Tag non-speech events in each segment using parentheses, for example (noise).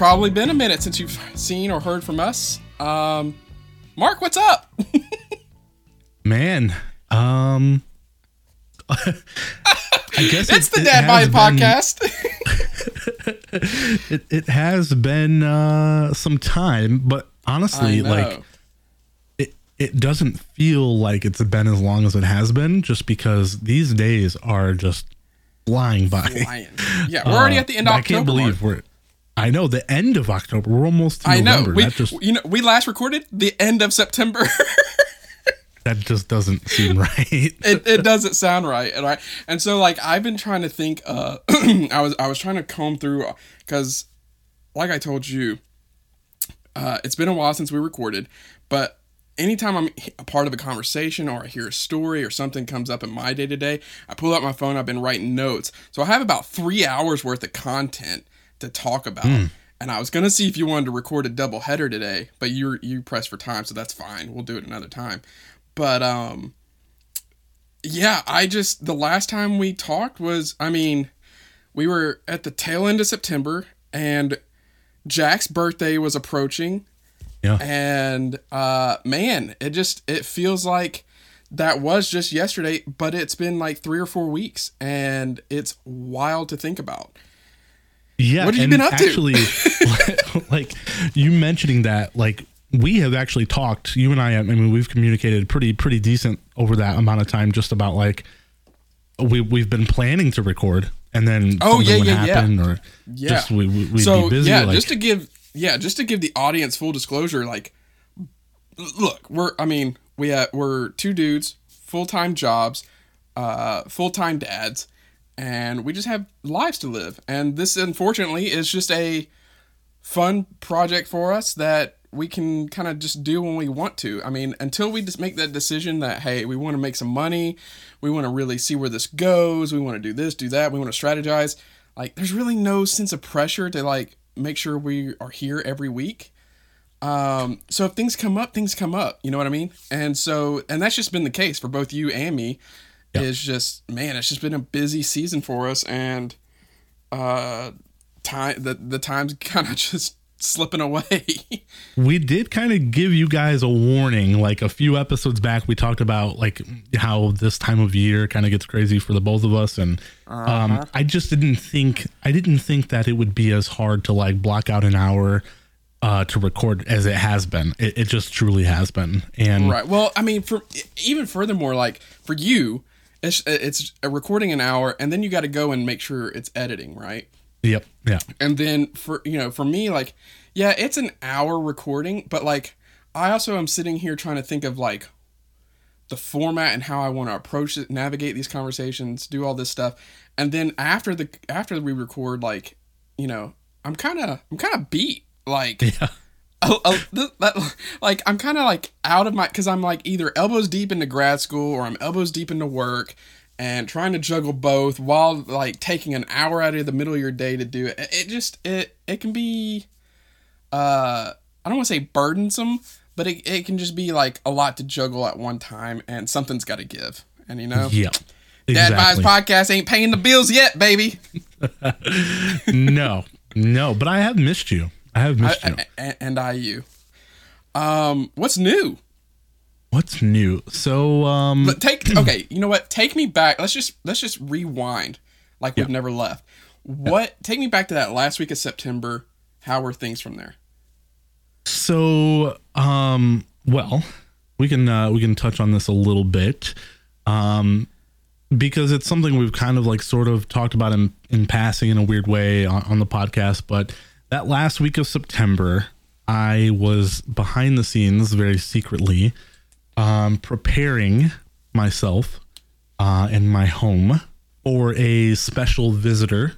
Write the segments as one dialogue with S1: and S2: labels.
S1: welcome back. It's probably been a minute since you've seen or heard from us. Um, Mark, what's up? (laughs)
S2: Man, um, (laughs) I guess
S1: it's
S2: it-
S1: the
S2: it
S1: Dad Body Podcast. (laughs)
S2: It, it has been uh, some time, but honestly, like it, it doesn't feel like it's been as long as it has been, just because these days are just flying by.
S1: Flying. Yeah, we're already
S2: Uh,
S1: at the end of October.
S2: I can't believe
S1: Mark.
S2: we're. I know the end of October. We're almost.
S1: I know.
S2: November.
S1: We,
S2: that just
S1: you know, we last recorded the end of September. (laughs)
S2: that just doesn't seem right.
S1: it, it doesn't sound right and I, and so like i've been trying to think uh (clears throat) i was i was trying to comb through because like i told you uh it's been a while since we recorded but anytime i'm a part of a conversation or i hear a story or something comes up in my day to day i pull out my phone i've been writing notes so i have about three hours worth of content to talk about and I was gonna see if you wanted to record a double header today, but you you pressed for time, so that's fine. We'll do it another time. But um, yeah, I just the last time we talked was I mean, we were at the tail end of September and Jack's birthday was approaching
S2: Yeah.
S1: and uh man, it just it feels like that was just yesterday, but it's been like 3 or 4 weeks and it's wild to think about.
S2: Yeah.
S1: What have you been up to?
S2: actually, (laughs) (laughs) like you mentioning that, like we have actually talked. You and I, I mean, we've communicated pretty pretty decent over that amount of time, just about like we we've been planning to record, and then
S1: Oh,
S2: something
S1: yeah,
S2: would
S1: yeah, yeah.
S2: happen, or
S1: Yeah.
S2: just we, we, we'd
S1: so
S2: be busy.
S1: yeah,
S2: like,
S1: just to give yeah, just to give the audience full disclosure, like, look, we're I mean we have, we're two dudes, full time jobs, uh, full time dads, and we just have lives to live, and this unfortunately is just a fun project for us that we can kind of just do when we want to. I mean, until we just make that decision that hey, we want to make some money, we want to really see where this goes, we want to do this, do that, we want to strategize. Like there's really no sense of pressure to like make sure we are here every week. Um, so if things come up, things come up, you know what I mean? And so and that's just been the case for both you and me. Is just man, it's just been a busy season for us and uh time the the time's (laughs) kind of just slipping away. (laughs)
S2: we did kind of give you guys a warning like a few episodes back we talked about like how this time of year kind of gets crazy for the both of us and um i just didn't think i didn't think that it would be as hard to like block out an hour uh to record as it has been it, it just truly has been and
S1: right. Well, I mean, for even furthermore, like for you, it's uh, it's a recording an hour, and then you got to go and make sure it's editing, right?
S2: yep yeah
S1: And then for you know, for me, like, yeah, it's an hour recording, but like, I also am sitting here trying to think of like the format and how I want to approach it, navigate these conversations, do all this stuff, and then after the after we record, like, you know, I'm kind of I'm kind of beat, like. (laughs)
S2: yeah
S1: a- (laughs) th- that- like I'm kind of like out of my because I'm like either elbows deep into grad school or I'm elbows deep into work and trying to juggle both while like taking an hour out of the middle of your day to do it. It it just it it can be uh I don't want to say burdensome, but it it can just be like a lot to juggle at one time and something's got to give. And you know,
S2: yeah
S1: Dad Buys. Podcast ain't paying the bills yet, baby. (laughs)
S2: no no but i have missed you i have missed you
S1: and, and I you. Um, what's new?
S2: what's new so um
S1: But take (clears throat) okay, you know what? Take me back. Let's just let's just rewind like we've never left. What take me back to that last week of September. How were things from there?
S2: So, um, well, we can uh, we can touch on this a little bit, um, because it's something we've kind of like sort of talked about in in passing in a weird way on, on the podcast. But that last week of September, I was behind the scenes, very secretly, um, preparing myself uh, in my home for a special visitor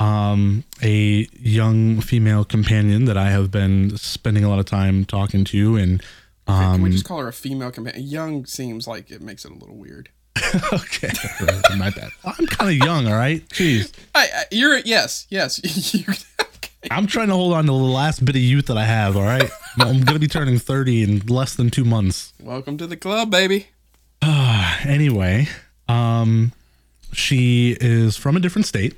S2: um, a young female companion that I have been spending a lot of time talking to, and
S1: Can
S2: um,
S1: we just call her a female companion? Young seems like it makes it a little weird. (laughs)
S2: okay, (laughs) my bad. I'm kind of young, all right. Jeez,
S1: I, I, you're yes, yes. (laughs) you.
S2: I'm trying to hold on to the last bit of youth that I have. All right, I'm gonna be turning 30 in less than two months.
S1: Welcome to the club, baby. (sighs)
S2: Anyway, um, she is from a different state.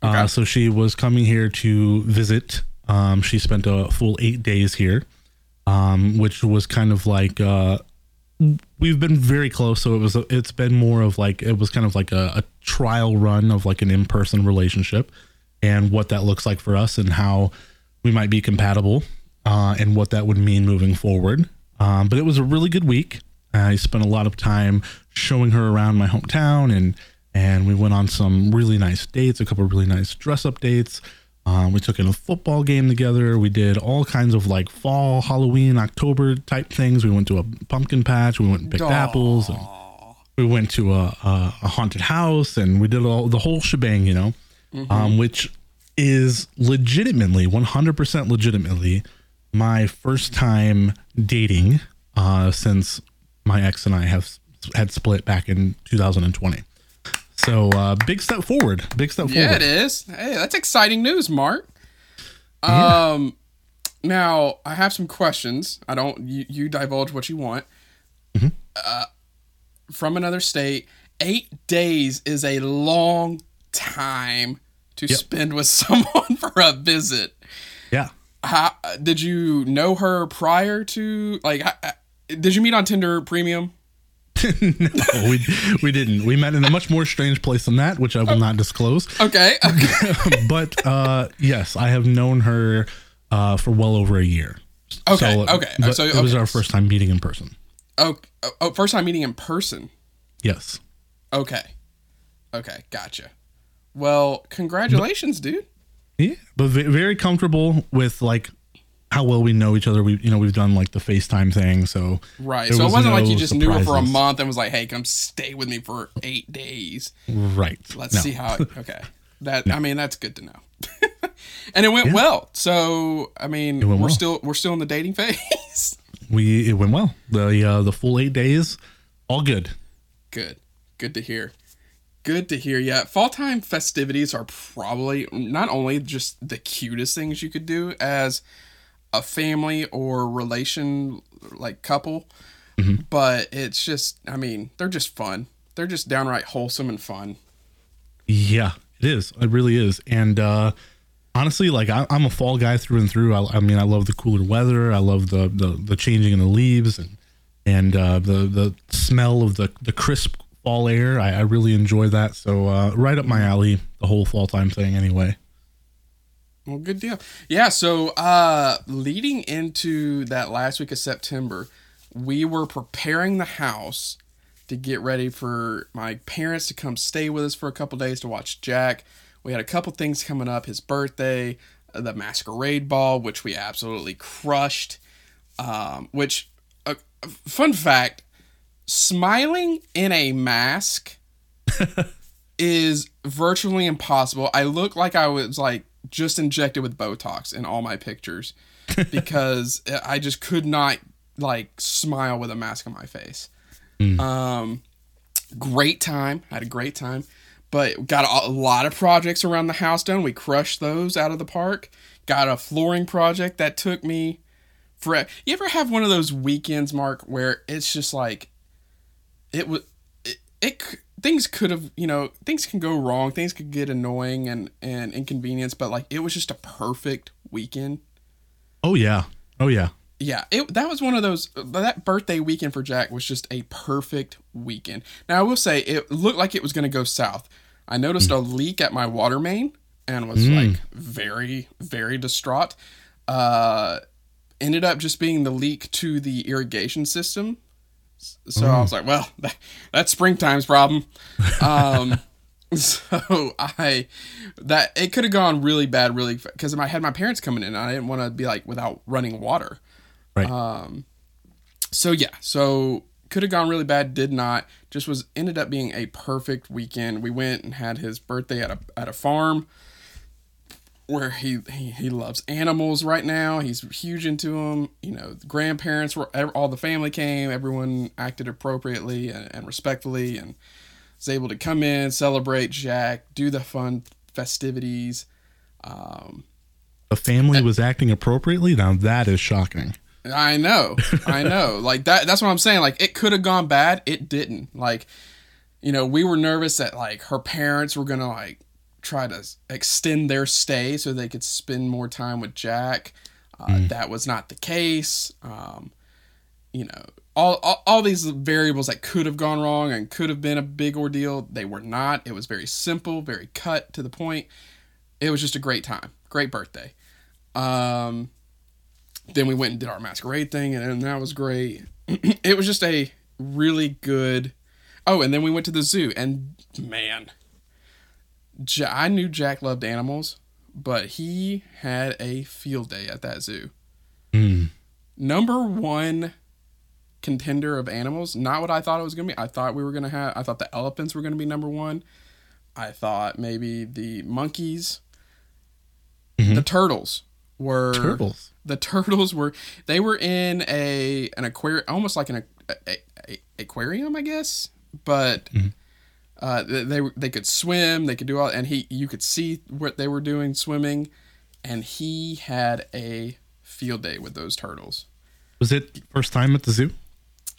S2: Uh, so she was coming here to visit. Um, she spent a full eight days here, um, which was kind of like uh, we've been very close. So it was it's been more of like it was kind of like a, a trial run of like an in person relationship and what that looks like for us and how we might be compatible uh, and what that would mean moving forward. Um, but it was a really good week. I spent a lot of time showing her around my hometown and and we went on some really nice dates, a couple of really nice dress up dates. Um, we took in a football game together. We did all kinds of like fall, Halloween, October type things. We went to a pumpkin patch. We went and picked
S1: Aw.
S2: apples. And we went to a, a, a haunted house and we did all the whole shebang, you know, um, which is legitimately 100% legitimately my first time dating uh, since my ex and I have had split back in 2020. So uh, big step forward. Big step
S1: Yeah,
S2: forward.
S1: Yeah, it is. Hey, that's exciting news, Mark.
S2: Yeah.
S1: Um, now I have some questions. I don't. You, you divulge what you want.
S2: Mm-hmm.
S1: Uh, from another state, eight days is a long time to
S2: Yep.
S1: spend with (laughs) someone for a visit.
S2: Yeah.
S1: How did you know her prior to like? Did you meet on Tinder Premium? (laughs)
S2: no, we we didn't. We met in a much more strange place than that, which I will not disclose.
S1: Okay. (laughs) Okay.
S2: but uh, yes, I have known her uh, for well over a year.
S1: Okay,
S2: So,
S1: okay, so,
S2: it was our first time meeting in person.
S1: oh, oh, first time meeting in person.
S2: Yes.
S1: Okay. Okay, gotcha. Well, congratulations, dude.
S2: Yeah, but very comfortable with like how well we know each other. We you know we've done like the FaceTime thing, so
S1: Right. so it
S2: was
S1: wasn't like you just knew her for a month and was like, "Hey, come stay with me for 8 days.
S2: right.
S1: Let's
S2: No.
S1: see how it, (laughs) okay." That I mean, that's good to know. (laughs) and it went well. So, I mean, we're
S2: well.
S1: still we're still in the dating (laughs) phase.
S2: we it went well. The uh, the full eight days, all good.
S1: good. Good to hear. Good to hear. Yeah, fall time festivities are probably not only just the cutest things you could do as a family or relation like couple, but it's just I mean, they're just fun. They're just downright wholesome and fun.
S2: Yeah, it is. It really is. And uh, honestly, like I, I'm a fall guy through and through. I, I mean, I love the cooler weather. I love the the, the changing in the leaves and and uh, the the smell of the the crisp fall air. I, I really enjoy that. So uh, right up my alley, the whole fall time thing. Anyway.
S1: Well, good deal. Yeah, so uh leading into that last week of September, we were preparing the house to get ready for my parents to come stay with us for a couple days to watch Jack. We had a couple things coming up, his birthday, uh, the masquerade ball, which we absolutely crushed. Um, which uh, fun fact, smiling in a mask (laughs) is virtually impossible. I look like I was like just injected with Botox in all my pictures (laughs) because I just could not like smile with a mask on my face. Um, great time, had a great time, but got a, a lot of projects around the house done. We crushed those out of the park. Got a flooring project that took me for. You ever have one of those weekends, Mark, where it's just like it was it, it things could have you know things can go wrong things could get annoying and and inconvenience but like it was just a perfect weekend.
S2: Oh yeah. Oh yeah.
S1: yeah it that was one of those uh, that birthday weekend for jack was just a perfect weekend. Now i will say it looked like it was going to go south. I noticed mm. a leak at my water main and was mm. like very very distraught. Uh ended up just being the leak to the irrigation system so I was like, well, (laughs) that, that's springtime's problem. Um, (laughs) so I that it could have gone really bad, really because I had my parents coming in. And I didn't want to be like without running water.
S2: Right.
S1: So yeah, so could have gone really bad, did not. Just was ended up being a perfect weekend. We went and had his birthday at a at a farm where he he, he loves animals right now. He's huge into them. You know, the grandparents were all the family came. Everyone acted appropriately and, and respectfully, and was able to come in, celebrate Jack, do the fun festivities. Um,
S2: the family was acting appropriately. Now that is shocking.
S1: I know, I (laughs) know. like that. That's what I'm saying. Like it could have gone bad. It didn't. Like, you know, we were nervous that like her parents were gonna like try to extend their stay so they could spend more time with Jack. Uh, That was not the case. Um, you know, all, all all these variables that could have gone wrong and could have been a big ordeal, they were not. It was very simple, very cut to the point. It was just a great time, great birthday. Um, then we went and did our masquerade thing, and, and that was great. (clears throat) it was just a really good. Oh, and then we went to the zoo, and man, I knew Jack loved animals, but he had a field day at that zoo.
S2: Mm.
S1: Number one contender of animals, not what I thought it was gonna be. I thought we were gonna have. I thought the elephants were gonna be number one. I thought maybe the monkeys,
S2: Mhm.
S1: the turtles were
S2: Turtles.
S1: the turtles were they were in a an aquarium almost like an a, a, a- aquarium i guess but
S2: Mhm.
S1: Uh, they they could swim they could do all and he you could see what they were doing swimming and he had a field day with those turtles
S2: Was it first time at the zoo?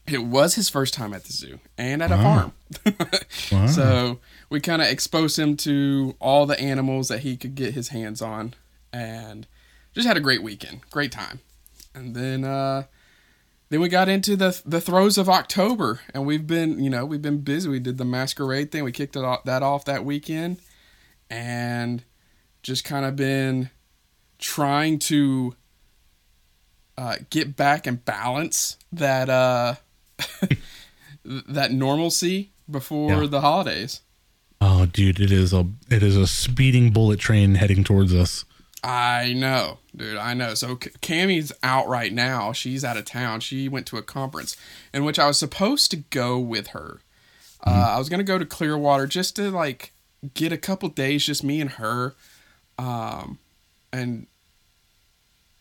S1: it was his first time at the zoo and at a farm (laughs)
S2: Wow.
S1: so we kind of exposed him to all the animals that he could get his hands on and just had a great weekend great time and then uh then we got into the the throes of october and we've been you know we've been busy we did the masquerade thing we kicked it off, that off that weekend and just kind of been trying to uh, get back and balance that uh (laughs) that normalcy before
S2: Yeah.
S1: the holidays.
S2: oh, dude, it is a it is a speeding bullet train heading towards us.
S1: I know, dude. I know. So Cammy's out right now. She's out of town. She went to a conference in which I was supposed to go with her. Uh, I was gonna go to Clearwater just to like get a couple days, just me and her. Um, and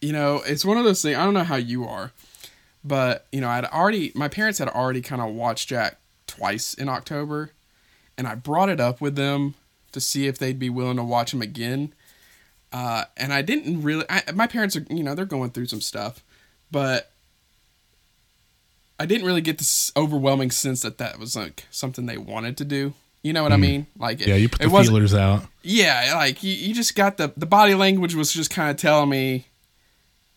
S1: you know, it's one of those things. I don't know how you are, but you know, I'd already my parents had already kind of watched Jack twice in October, and I brought it up with them to see if they'd be willing to watch him again. Uh, and I didn't really. I, my parents are, you know, they're going through some stuff, but I didn't really get this overwhelming sense that that was like something they wanted to do. You know what I mean? Like,
S2: Hmm. Yeah, you put
S1: it
S2: the feelers out.
S1: Yeah, like you, you just got the the body language was just kind of telling me,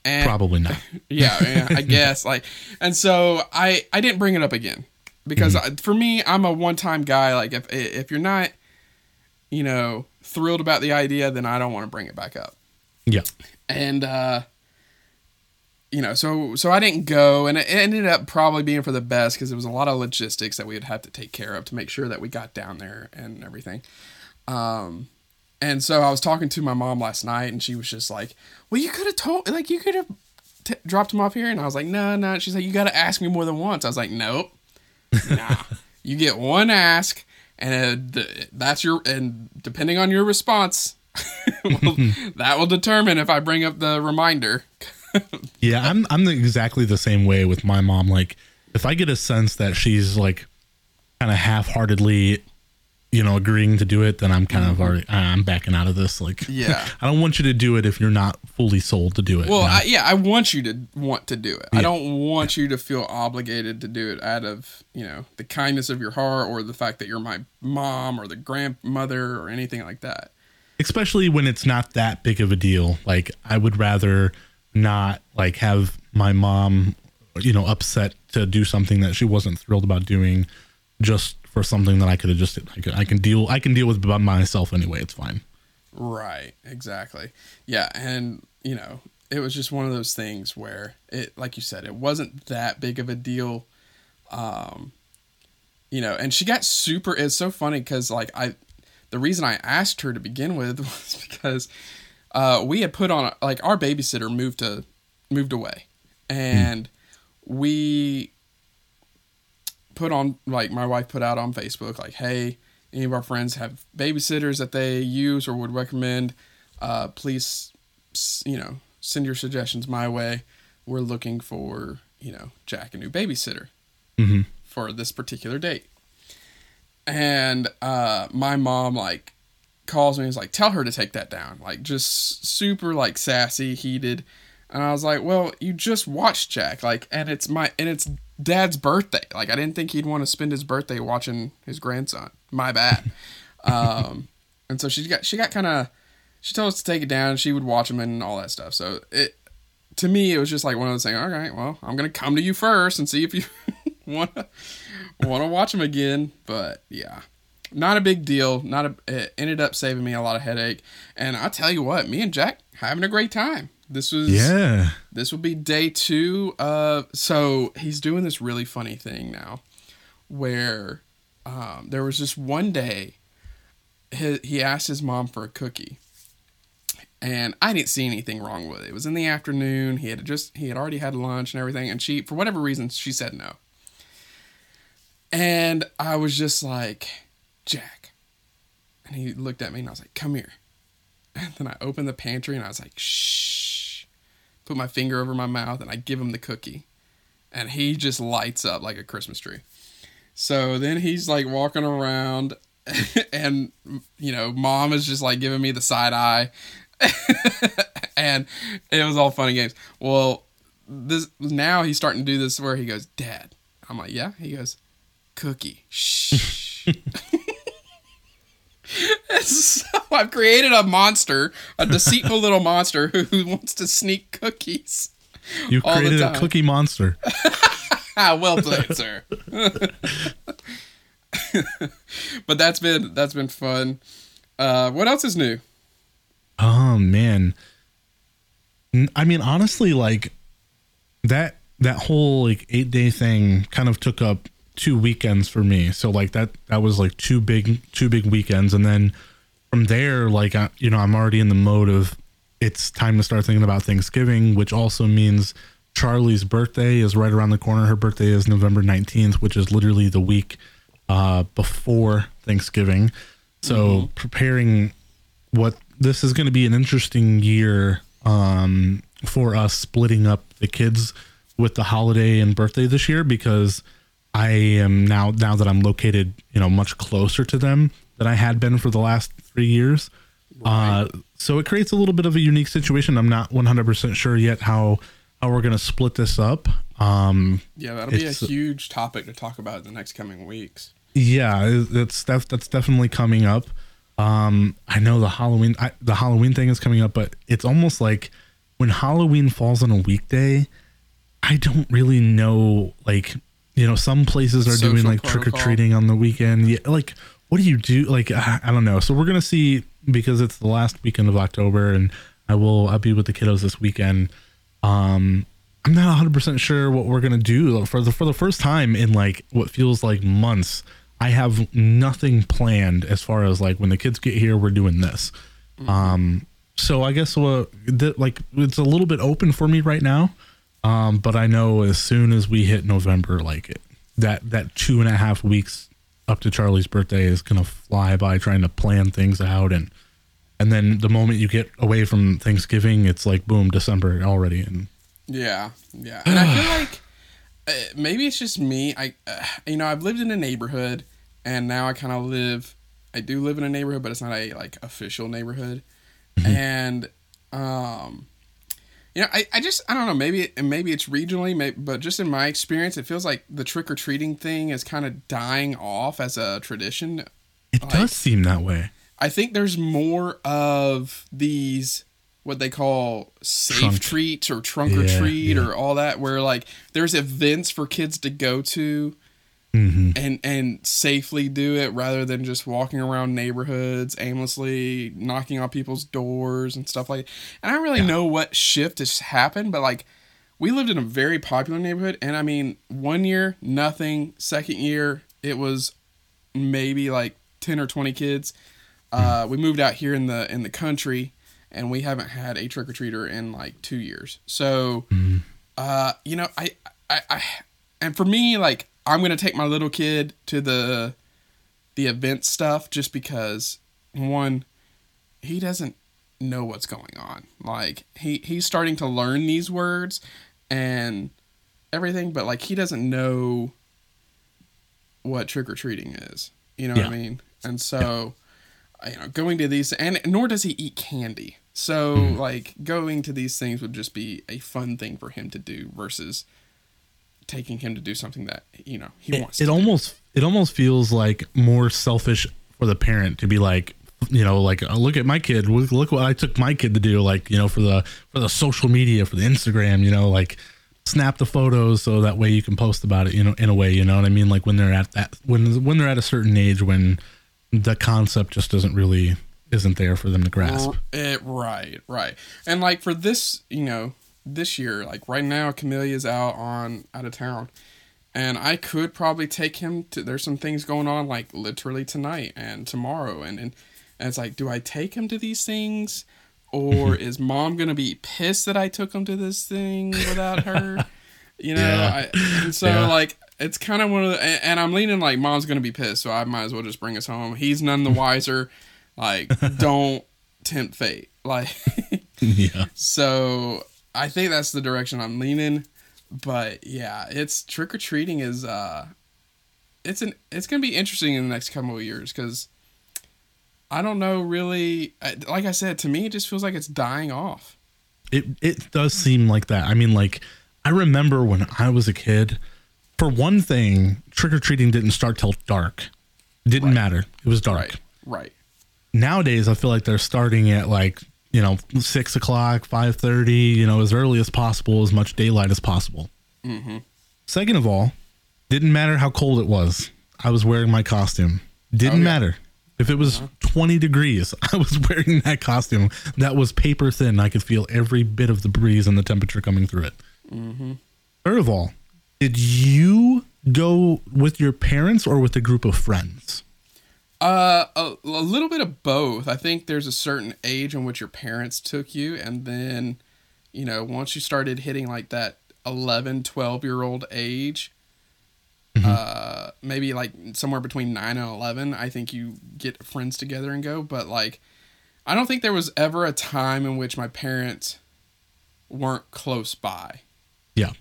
S1: and
S2: Probably not. (laughs)
S1: yeah, yeah, I guess (laughs) like, and so I I didn't bring it up again because I, for me I'm a one time guy. Like if if you're not, you know, thrilled about the idea, then I don't want to bring it back up.
S2: Yeah.
S1: And uh, you know, so so I didn't go, and it ended up probably being for the best because it was a lot of logistics that we would have to take care of to make sure that we got down there and everything. Um, and so I was talking to my mom last night, and she was just like, "Well, you could have told, like, you could have t- dropped him off here." And I was like, "No, no." She's like, "You got to ask me more than once." I was like, "Nope, (laughs) nah. you get one ask, and uh, that's your, and depending on your response, (laughs) well, (laughs) that will determine if I bring up the reminder." (laughs)
S2: Yeah, I'm I'm exactly the same way with my mom. Like, if I get a sense that she's like kind of half-heartedly, you know, agreeing to do it, then I'm kind of already I'm backing out of this. Like,
S1: Mm-hmm. (laughs) Yeah.
S2: I don't want you to do it if you're not fully sold to do it.
S1: Well,
S2: you know?
S1: I, yeah, I want you to want to do it. I don't want you to feel obligated to do it out of, you know, the kindness of your heart or the fact that you're my mom or the grandmother or anything like that.
S2: especially when it's not that big of a deal. Like, I would rather not like have my mom, you know, upset to do something that she wasn't thrilled about doing, just for something that I could have just I can, I can deal I can deal with by myself anyway. It's fine.
S1: Right, exactly. Yeah, and you know, it was just one of those things where it like you said, it wasn't that big of a deal. Um you know, and she got super it's so funny cuz like I the reason I asked her to begin with (laughs) was because uh we had put on like our babysitter moved to moved away. And we put on like my wife put out on Facebook like, hey, any of our friends have babysitters that they use or would recommend, uh, please, you know, send your suggestions my way. We're looking for you know Jack a new babysitter
S2: hmm
S1: for this particular date. And uh, my mom like calls me and is like, tell her to take that down. Like just super like sassy, heated. And I was like, well, you just watched Jack, like, and it's my and it's dad's birthday. Like, I didn't think he'd want to spend his birthday watching his grandson. My bad. um, (laughs) and so she got she got kind of she told us to take it down. She would watch them and all that stuff. So it to me it was just like one of those things. All right, well I'm gonna come to you first and see if you want to want to watch them again. But yeah, not a big deal. Not a. It ended up saving me a lot of headache. And I tell you what, me and Jack having a great time. This was
S2: Yeah.
S1: this will be day two. Uh, so he's doing this really funny thing now, where um, there was just one day he, he asked his mom for a cookie, and I didn't see anything wrong with it. It was in the afternoon. He had just he had already had lunch and everything, and she for whatever reason she said no. And I was just like, Jack, and he looked at me and I was like, come here. And (laughs) then I opened the pantry and I was like, shh. Put my finger over my mouth and I give him the cookie. And he just lights up like a Christmas tree. So then he's like walking around (laughs) and, you know, mom is just like giving me the side eye. (laughs) and it was all fun and games. Well, this now he's starting to do this where he goes, Dad. I'm like, yeah. He goes, cookie. Shh. (laughs) so I've created a monster, a deceitful little monster who, who wants to sneak cookies.
S2: You created a cookie monster. (laughs)
S1: Ah, well played, sir. (laughs) but that's been that's been fun. Uh, what else is new?
S2: Oh man. I mean honestly like that that whole like 8 day thing kind of took up two weekends for me. So like that that was like two big two big weekends and then from there like I, you know I'm already in the mode of it's time to start thinking about Thanksgiving, which also means Charlie's birthday is right around the corner. Her birthday is November 19th, which is literally the week uh, before Thanksgiving. So preparing what this is going to be an interesting year um, for us splitting up the kids with the holiday and birthday this year because I am now now that I'm located you know much closer to them than I had been for the last three years. Uh, so it creates a little bit of a unique situation. I'm not 100% sure yet how how we're going to split this up. Um,
S1: Yeah, that'll be a huge topic to talk about in the next coming weeks.
S2: yeah, that's that's that's definitely coming up. Um, I know the Halloween I, the Halloween thing is coming up, but it's almost like when Halloween falls on a weekday, I don't really know. Like, you know, some places are doing like trick or treating on the weekend. Yeah, like, what do you do? Like, I, I don't know. So we're gonna see because it's the last weekend of October, and I will I'll be with the kiddos this weekend. Um, I'm not 100 percent sure what we're gonna do for the for the first time in like what feels like months. I have nothing planned as far as like when the kids get here, we're doing this. Um, so I guess what th- like it's a little bit open for me right now. Um, but I know as soon as we hit November, like it, that that two and a half weeks up to Charlie's birthday is gonna fly by trying to plan things out and and then the moment you get away from Thanksgiving, it's like boom, December already and
S1: Yeah, yeah, and I feel (sighs) like uh, maybe it's just me. I, uh, you know, I've lived in a neighborhood, and now I kind of live. I do live in a neighborhood, but it's not a like official neighborhood, and um, you know, I, I just I don't know. Maybe and maybe it's regionally, maybe, but just in my experience, it feels like the trick or treating thing is kind of dying off as a tradition.
S2: it
S1: Like-
S2: does seem that way.
S1: I think there's more of these what they call safe
S2: Trunk.
S1: treats or trunk or treat
S2: yeah.
S1: or all that where like there's events for kids to go to
S2: hmm
S1: and and safely do it rather than just walking around neighborhoods aimlessly knocking on people's doors and stuff like and I don't really
S2: Yeah.
S1: know what shift has happened but like we lived in a very popular neighborhood and I mean one year nothing. Second year it was maybe like 10 or 20 kids. Uh, we moved out here in the in the country and we haven't had a trick-or-treater in like two years. So uh, you know I, I i and for me like i'm gonna take my little kid to the the event stuff just because one he doesn't know what's going on. Like he he's starting to learn these words and everything but like he doesn't know what trick-or-treating is. You know what i mean? And so you know going to these and nor does he eat candy. So
S2: Mm-hmm.
S1: like going to these things would just be a fun thing for him to do versus taking him to do something that you know he
S2: It,
S1: wants
S2: it almost it almost feels like more selfish for the parent to be like you know, like uh, look at my kid. Look, look what I took my kid to do. Like you know, for the for the social media, for the Instagram. You know, like snap the photos so that way you can post about it. You know, in a way, you know what I mean. Like when they're at that when when they're at a certain age when the concept just doesn't really isn't there for them to grasp.
S1: It, right, right. And like for this, you know, this year, like right now, Camelia's out on out of town, and I could probably take him to. There's some things going on, like literally tonight and tomorrow, and and, and it's like, do I take him to these things, or (laughs) is mom gonna be pissed that I took him to this thing without her? (laughs) you know,
S2: Yeah.
S1: I, and so
S2: Yeah.
S1: like it's kind of one of the, and, and I'm leaning like mom's gonna be pissed, so I might as well just bring us home. He's none the wiser. Like, (laughs) don't tempt fate. Like,
S2: yeah.
S1: so I think that's the direction I'm leaning. But yeah, it's trick or treating is uh, it's an it's gonna be interesting in the next couple of years because I don't know really. Like I said, to me, it just feels like it's dying off.
S2: It it does seem like that. I mean, like I remember when I was a kid. For one thing, trick or treating didn't start till dark. Didn't
S1: Right.
S2: matter. It was dark.
S1: Right, right.
S2: Nowadays, I feel like they're starting at like you know six o'clock, five thirty. You know, as early as possible, as much daylight as possible.
S1: Mm-hmm.
S2: Second of all, didn't matter how cold it was. I was wearing my costume. Didn't
S1: Oh, yeah.
S2: matter. If it was 20 degrees, (laughs) I was wearing that costume. That was paper thin. I could feel every bit of the breeze and the temperature coming through it.
S1: Mm-hmm.
S2: Third of all, did you go with your parents or with a group of friends?
S1: Uh, a, a little bit of both. I think there's a certain age in which your parents took you, and then, you know, once you started hitting like that 11, 12 year old age, uh, maybe like somewhere between 9 and 11, I think you get friends together and go. But like, I don't think there was ever a time in which my parents weren't close by.
S2: Yeah.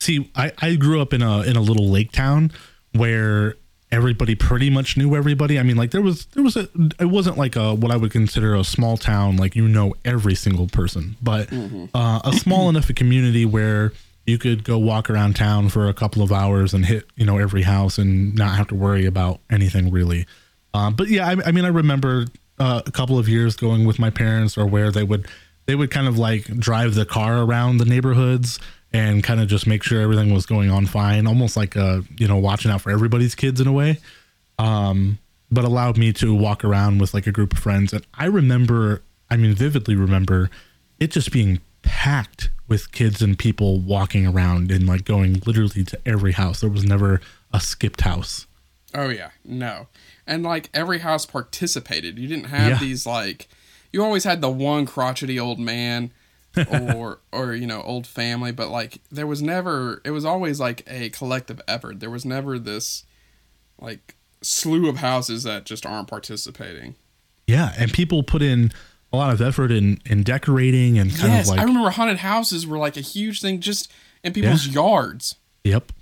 S2: See, I, I grew up in a in a little lake town where everybody pretty much knew everybody. I mean, like there was there was a it wasn't like a what I would consider a small town like you know every single person, but uh, a small (clears throat) enough a community where you could go walk around town for a couple of hours and hit you know every house and not have to worry about anything really. Um, but yeah, I, I mean, I remember uh, a couple of years going with my parents or where they would they would kind of like drive the car around the neighborhoods and kind of just make sure everything was going on fine, almost like uh you know watching out for everybody's kids in a way. Um, but allowed me to walk around with like a group of friends, and I remember, I mean, vividly remember it just being packed with kids and people walking around and like going literally to every house. There was never a skipped house.
S1: Oh yeah, no. And like every house participated. You didn't have
S2: Yeah.
S1: these like you always had the one crotchety old man or or you know, old family, but like there was never it was always like a collective effort. There was never this like slew of houses that just aren't participating.
S2: Yeah, and people put in a lot of effort in in decorating and kind
S1: yes,
S2: of like
S1: I remember haunted houses were like a huge thing just in people's yards.
S2: yep,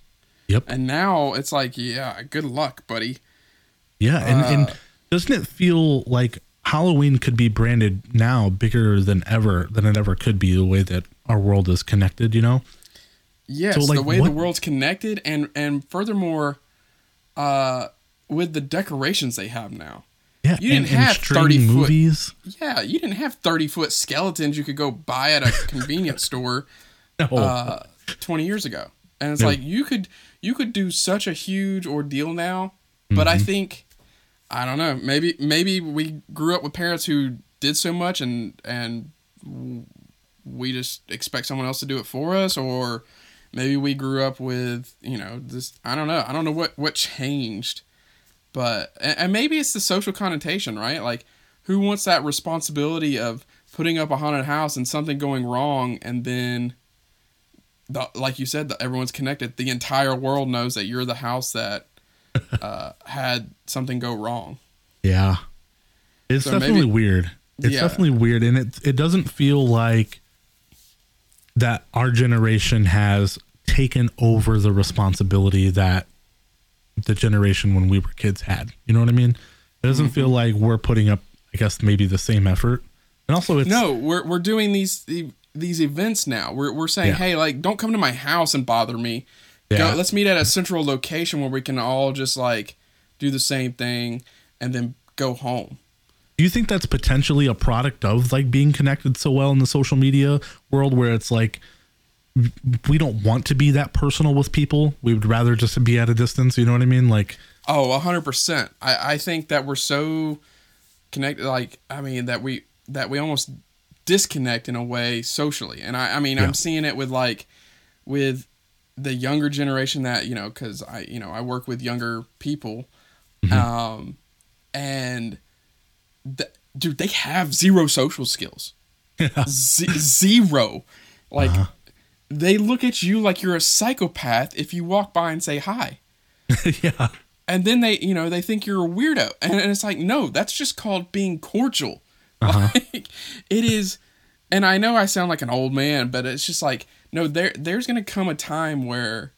S2: yep,
S1: And now it's like, yeah, good luck, buddy.
S2: yeah, and
S1: Uh,
S2: and doesn't it feel like Halloween could be branded now bigger than ever than it ever could be the way that our world is connected? You know,
S1: Yes,
S2: So, like,
S1: the way
S2: what-
S1: the world's connected, and and furthermore, uh, with the decorations they have now.
S2: yeah,
S1: You didn't
S2: and, and
S1: have 30 foot-
S2: movies.
S1: Yeah, you didn't have thirty foot skeletons you could go buy at a (laughs) convenience store
S2: No,
S1: uh, twenty years ago, and it's
S2: No.
S1: like you could you could do such a huge ordeal now. But
S2: Mm-hmm.
S1: I think I don't know. Maybe maybe we grew up with parents who did so much, and and we just expect someone else to do it for us, or maybe we grew up with you know this. I don't know. I don't know what what changed, but and, and maybe it's the social connotation, right? Like who wants that responsibility of putting up a haunted house and something going wrong, and then the, like you said, the, everyone's connected. The entire world knows that you're the house that uh, had something go wrong.
S2: Yeah. It's
S1: So
S2: definitely
S1: maybe-
S2: weird. It's
S1: Yeah.
S2: definitely weird and it it doesn't feel like that our generation has taken over the responsibility that the generation when we were kids had. You know what I mean? It doesn't feel like we're putting up I guess maybe the same effort. And also it's
S1: No, we're we're doing these these events now. We're we're saying,
S2: Yeah.
S1: hey, like, don't come to my house and bother me.
S2: Yeah.
S1: Go, let's meet at a central location where we can all just like do the same thing and then go home.
S2: do you think that's potentially a product of like being connected so well in the social media world where it's like we don't want to be that personal with people we would rather just be at a distance you know what i mean like
S1: Oh, 100%. I I think that we're so connected. Like I mean that we that we almost disconnect in a way socially, and I I mean
S2: Yeah.
S1: I'm seeing it with like with the younger generation that you know because I you know I work with younger people, um, and th- dude they have zero social skills, Z- zero, like. They look at you like you're a psychopath if you walk by and say hi. (laughs)
S2: Yeah.
S1: And then they you know they think you're a weirdo. And it's like no that's just called being cordial.
S2: Uh-huh. (laughs)
S1: like it is and i know i sound like an old man but it's just like no there there's gonna come a time where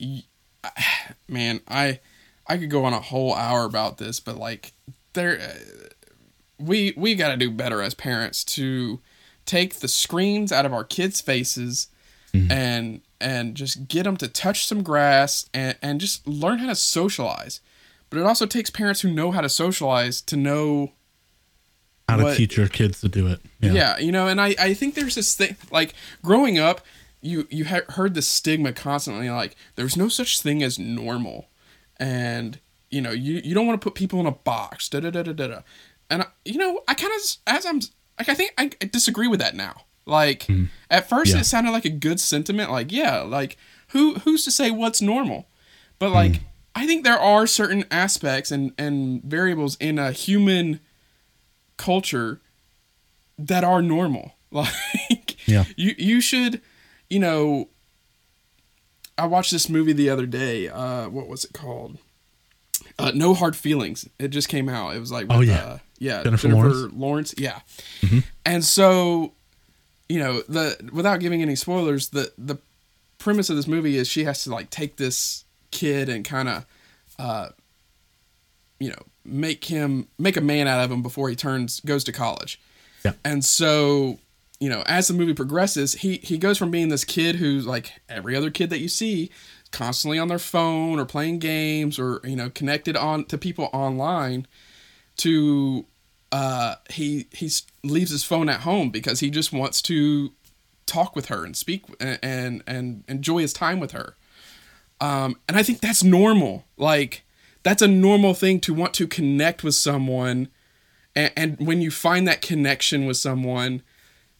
S1: y- (sighs) man i i could go on a whole hour about this but like there uh, we we got to do better as parents to take the screens out of our kids faces and and just get them to touch some grass and, and just learn how to socialize. But it also takes parents who know how to socialize to know
S2: how to
S1: What-
S2: teach your kids to do it yeah,
S1: yeah, you know, and I, I think there's this thing like growing up, you you ha- heard the stigma constantly like there's no such thing as normal, and you know you, you don't want to put people in a box. Da da da da da. And I, you know, I kind of as I'm like I think I disagree with that now. Like hmm. at first
S2: Yeah.
S1: it sounded like a good sentiment. Like yeah, like who who's to say what's normal, but hmm. like I think there are certain aspects and and variables in a human culture that are normal. (laughs) Like
S2: Yeah.
S1: you you should, you know I watched this movie the other day. Uh what was it called? Uh No Hard Feelings. It just came out. It was like
S2: Oh, yeah.
S1: uh, yeah,
S2: Jennifer
S1: Jennifer,
S2: Lawrence?
S1: Lawrence. Yeah. And so, you know, the without giving any spoilers, the the premise of this movie is she has to like take this kid and kind of uh you know, make him make a man out of him before he turns goes to college.
S2: Yeah.
S1: And so, you know, as the movie progresses, he he goes from being this kid who's like every other kid that you see, constantly on their phone or playing games or you know connected on to people online, to uh he he leaves his phone at home because he just wants to talk with her and speak and and, and enjoy his time with her. Um, and I think that's normal. Like that's a normal thing to want to connect with someone and, and when you find that connection with someone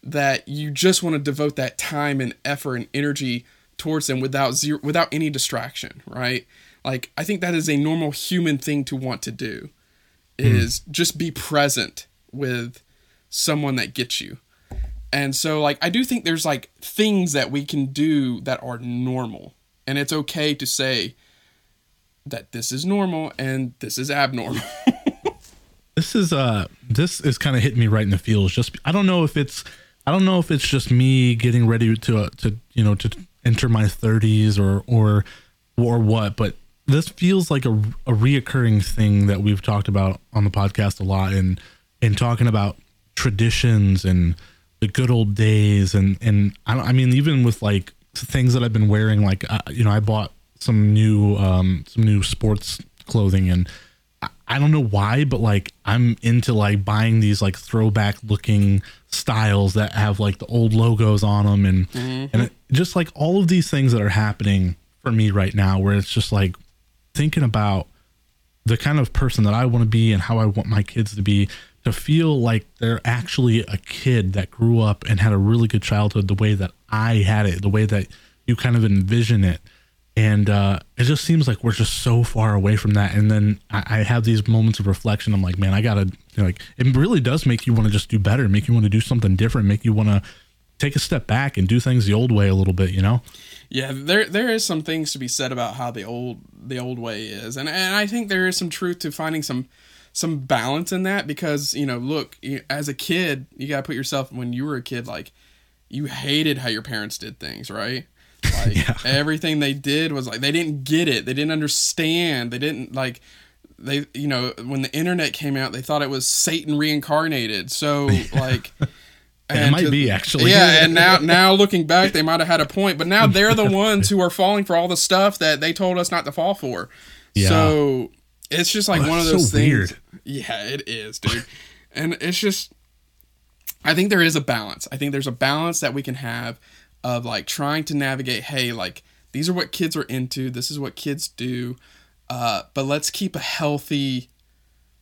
S1: that you just want to devote that time and effort and energy towards them without zero without any distraction right? Like i think that is a normal human thing to want to do hmm. is just be present with someone that gets you. And so like i do think there's like things that we can do that are normal and it's okay to say that this is normal and this is abnormal. (laughs)
S2: This is uh this is kind of hitting me right in the feels. Just i don't know if it's i don't know if it's just me getting ready to uh, to you know to enter my 30s or or or what but this feels like a, a reoccurring thing that we've talked about on the podcast a lot and and talking about traditions and the good old days and and I, don't- I mean even with like things that I've been wearing like uh, you know I bought some new um some new sports clothing and I, I don't know why but like I'm into like buying these like throwback looking styles that have like the old logos on them and and it, just like all of these things that are happening for me right now where it's just like thinking about the kind of person that I want to be and how I want my kids to be to feel like they're actually a kid that grew up and had a really good childhood the way that I had it, the way that you kind of envision it. And uh, it just seems like we're just so far away from that. And then I, I have these moments of reflection. I'm like, man, I gotta you know, like. It really does make you want to just do better, make you want to do something different, make you want to take a step back and do things the old way a little bit. You know?
S1: Yeah, there there is some things to be said about how the old the old way is, and and I think there is some truth to finding some some balance in that because you know, look, as a kid, you got to put yourself when you were a kid, like you hated how your parents did things, right? (laughs) Like
S2: Yeah.
S1: everything they did was like they didn't get it, they didn't understand, they didn't like they you know when the internet came out, they thought it was Satan reincarnated, so (laughs) like.
S2: it might
S1: to-
S2: be actually.
S1: yeah, and (laughs) now now looking back, they might have had a point, but now they're the ones who are falling for all the stuff that they told us not to fall for.
S2: Yeah.
S1: So it's just like
S2: Oh,
S1: one of those
S2: so
S1: things.
S2: weird.
S1: Yeah, it is, dude. and it's just I think there is a balance. I think there's a balance that we can have of like trying to navigate, hey, like these are what kids are into, this is what kids do. Uh, but let's keep a healthy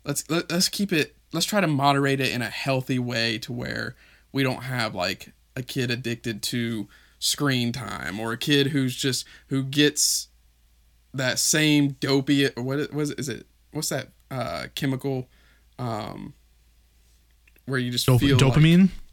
S1: let's let, let's keep it let's try to moderate it in a healthy way to where we don't have like a kid addicted to screen time or a kid who's just who gets that same dopey what was it is it what's that uh chemical um where you just
S2: Dop-
S1: feel like-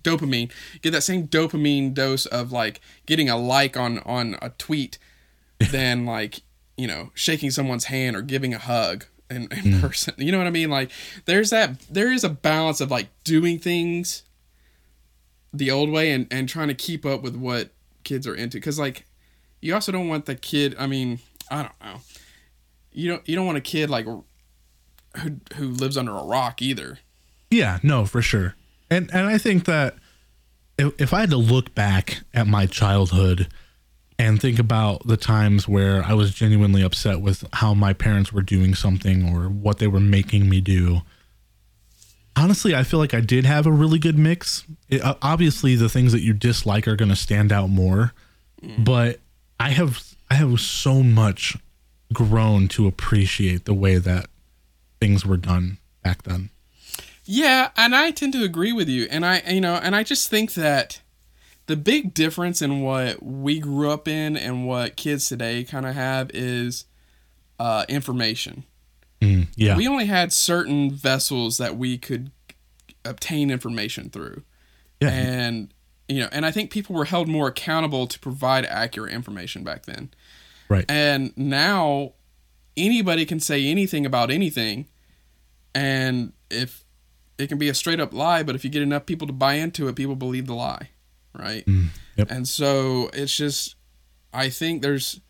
S2: dopamine.
S1: get that same dopamine dose of like getting a like on on a tweet (laughs) than like you know shaking someone's hand or giving a hug in, in mm. person. (laughs) You know what i mean? Like there's that there is a balance of like doing things the old way and and trying to keep up with what kids are into. Because like you also don't want the kid i mean i don't know. You don't you don't want a kid like who who lives under a rock either.
S2: Yeah, no, for sure. And and I think that if, if I had to look back at my childhood and think about the times where I was genuinely upset with how my parents were doing something or what they were making me do, honestly, I feel like I did have a really good mix. It, uh, obviously, the things that you dislike are going to stand out more, but I have I have so much grown to appreciate the way that things were done back then.
S1: Yeah, and I tend to agree with you. And I, you know, and I just think that the big difference in what we grew up in and what kids today kind of have is uh, information.
S2: Mm, yeah.
S1: We only had certain vessels that we could obtain information through.
S2: Yeah.
S1: And, you know, and I think people were held more accountable to provide accurate information back then.
S2: Right.
S1: And now anybody can say anything about anything. And if it can be a straight up lie, but if you get enough people to buy into it, people believe the lie. Right.
S2: Mm, yep.
S1: And so it's just, I think there's,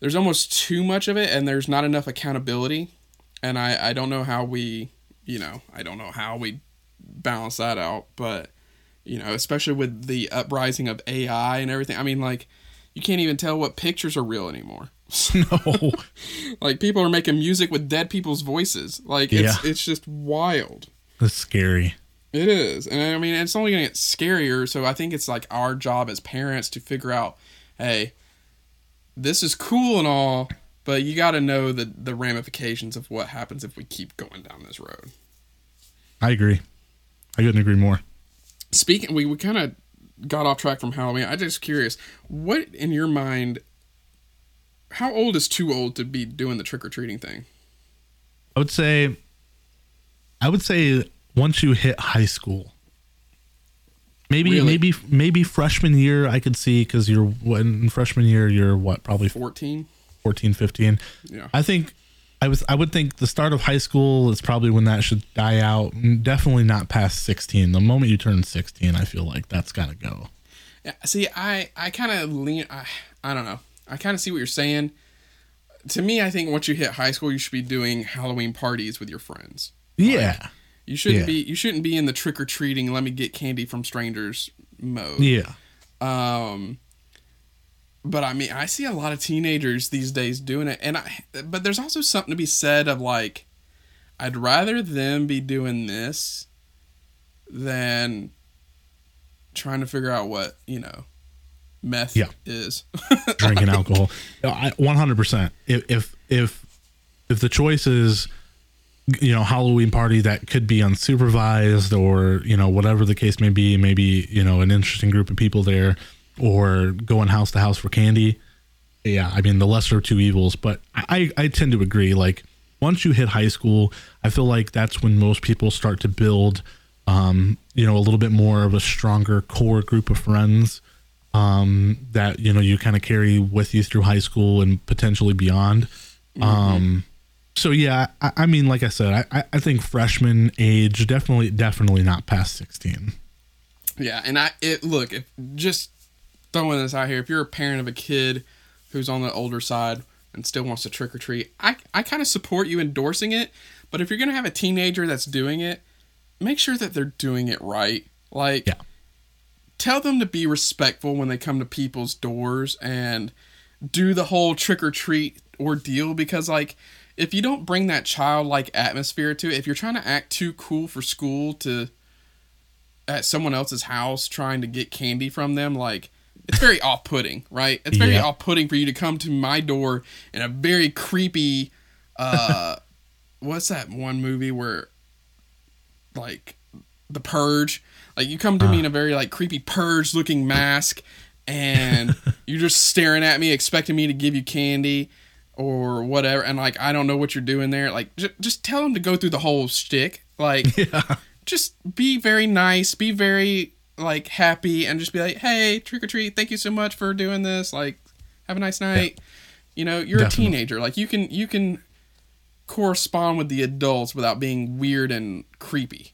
S1: there's almost too much of it and there's not enough accountability. And I, I don't know how we, you know, I don't know how we balance that out, but, you know, especially with the uprising of AI and everything. I mean, like, you can't even tell what pictures are real anymore. (laughs)
S2: no.
S1: like people are making music with dead people's voices. Like it's it's just wild.
S2: That's scary.
S1: It is. And I mean it's only gonna get scarier, so I think it's like our job as parents to figure out, hey, this is cool and all, but you gotta know the the ramifications of what happens if we keep going down this road.
S2: I agree. I couldn't agree more.
S1: Speaking we, we kinda got off track from Halloween. I'm just curious, what in your mind how old is too old to be doing the trick or treating thing?
S2: I would say I would say once you hit high school. Maybe
S1: Really?
S2: maybe maybe freshman year I could see cuz you're when in freshman year you're what probably
S1: 14?
S2: 14 15.
S1: Yeah.
S2: I think I was I would think the start of high school is probably when that should die out. Mm, definitely not past 16. The moment you turn 16, I feel like that's got to go.
S1: Yeah, see, I I kind of lean. I, I don't know. I kind of see what you're saying. To me, I think once you hit high school, you should be doing Halloween parties with your friends.
S2: Yeah.
S1: You shouldn't
S2: Yeah.
S1: be. You shouldn't be in the trick or treating. Let me get candy from strangers mode.
S2: Yeah.
S1: Um, but I mean, I see a lot of teenagers these days doing it, and I. But there's also something to be said of like, I'd rather them be doing this than trying to figure out what you know meth
S2: Yeah.
S1: is.
S2: drinking (laughs) alcohol. I, 100%. If, if if if the choice is you know Halloween party that could be unsupervised or you know whatever the case may be, maybe you know an interesting group of people there or going house to house for candy. Yeah, I mean the lesser of two evils, but I I tend to agree like once you hit high school, I feel like that's when most people start to build um, you know, a little bit more of a stronger core group of friends um, that you know you kind of carry with you through high school and potentially beyond. Um, so yeah, I, I mean, like I said, I, I- think freshman age definitely definitely not past sixteen.
S1: Yeah, and I it look if just throwing this out here, if you're a parent of a kid who's on the older side and still wants to trick or treat, I I kind of support you endorsing it. But if you're gonna have a teenager that's doing it, make sure that they're doing it right. Like,
S2: Yeah.
S1: tell them to be respectful when they come to people's doors and do the whole trick or treat ordeal because like if you don't bring that childlike atmosphere to it, if you're trying to act too cool for school to at someone else's house trying to get candy from them, like it's very off-putting, right? It's very
S2: Yeah.
S1: off-putting for you to come to my door in a very creepy. uh (laughs) What's that one movie where, like, the Purge? Like you come to me in a very like creepy purge-looking mask, and (laughs) you're just staring at me, expecting me to give you candy or whatever, and like I don't know what you're doing there. Like j- just tell them to go through the whole shtick. Like (laughs)
S2: Yeah.
S1: just be very nice, be very like happy, and just be like, "Hey, trick or treat! Thank you so much for doing this. Like, have a nice night." You know, you're
S2: Definitely.
S1: a teenager. Like you can you can correspond with the adults without being weird and creepy.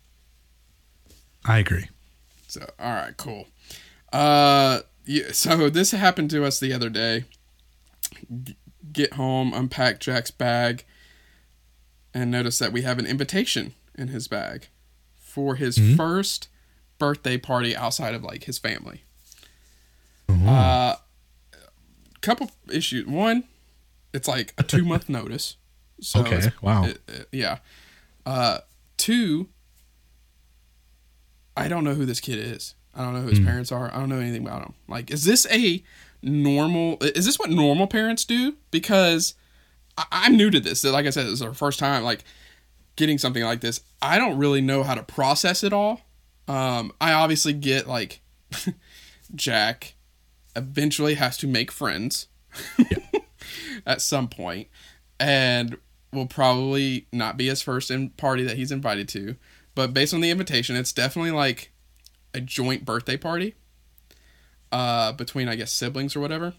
S2: I agree.
S1: So, all right, cool. Uh, yeah, so this happened to us the other day. Get home, unpack Jack's bag, and notice that we have an invitation in his bag for his first birthday party outside of like his family. Uh, couple issues. One, it's like a two month (laughs) notice. So
S2: Okay, wow.
S1: it- it- yeah. Uh, two, I don't know who this kid is. I don't know who his parents are. I don't know anything about him. Like, is this a normal? Is this what normal parents do? Because I, I'm new to this. Like I said, this is our first time like getting something like this. I don't really know how to process it all. Um, I obviously get like (laughs) Jack eventually has to make friends (laughs) at some point, and will probably not be his first in party that he's invited to. But based on the invitation, it's definitely like a joint birthday party uh, between I guess siblings or whatever.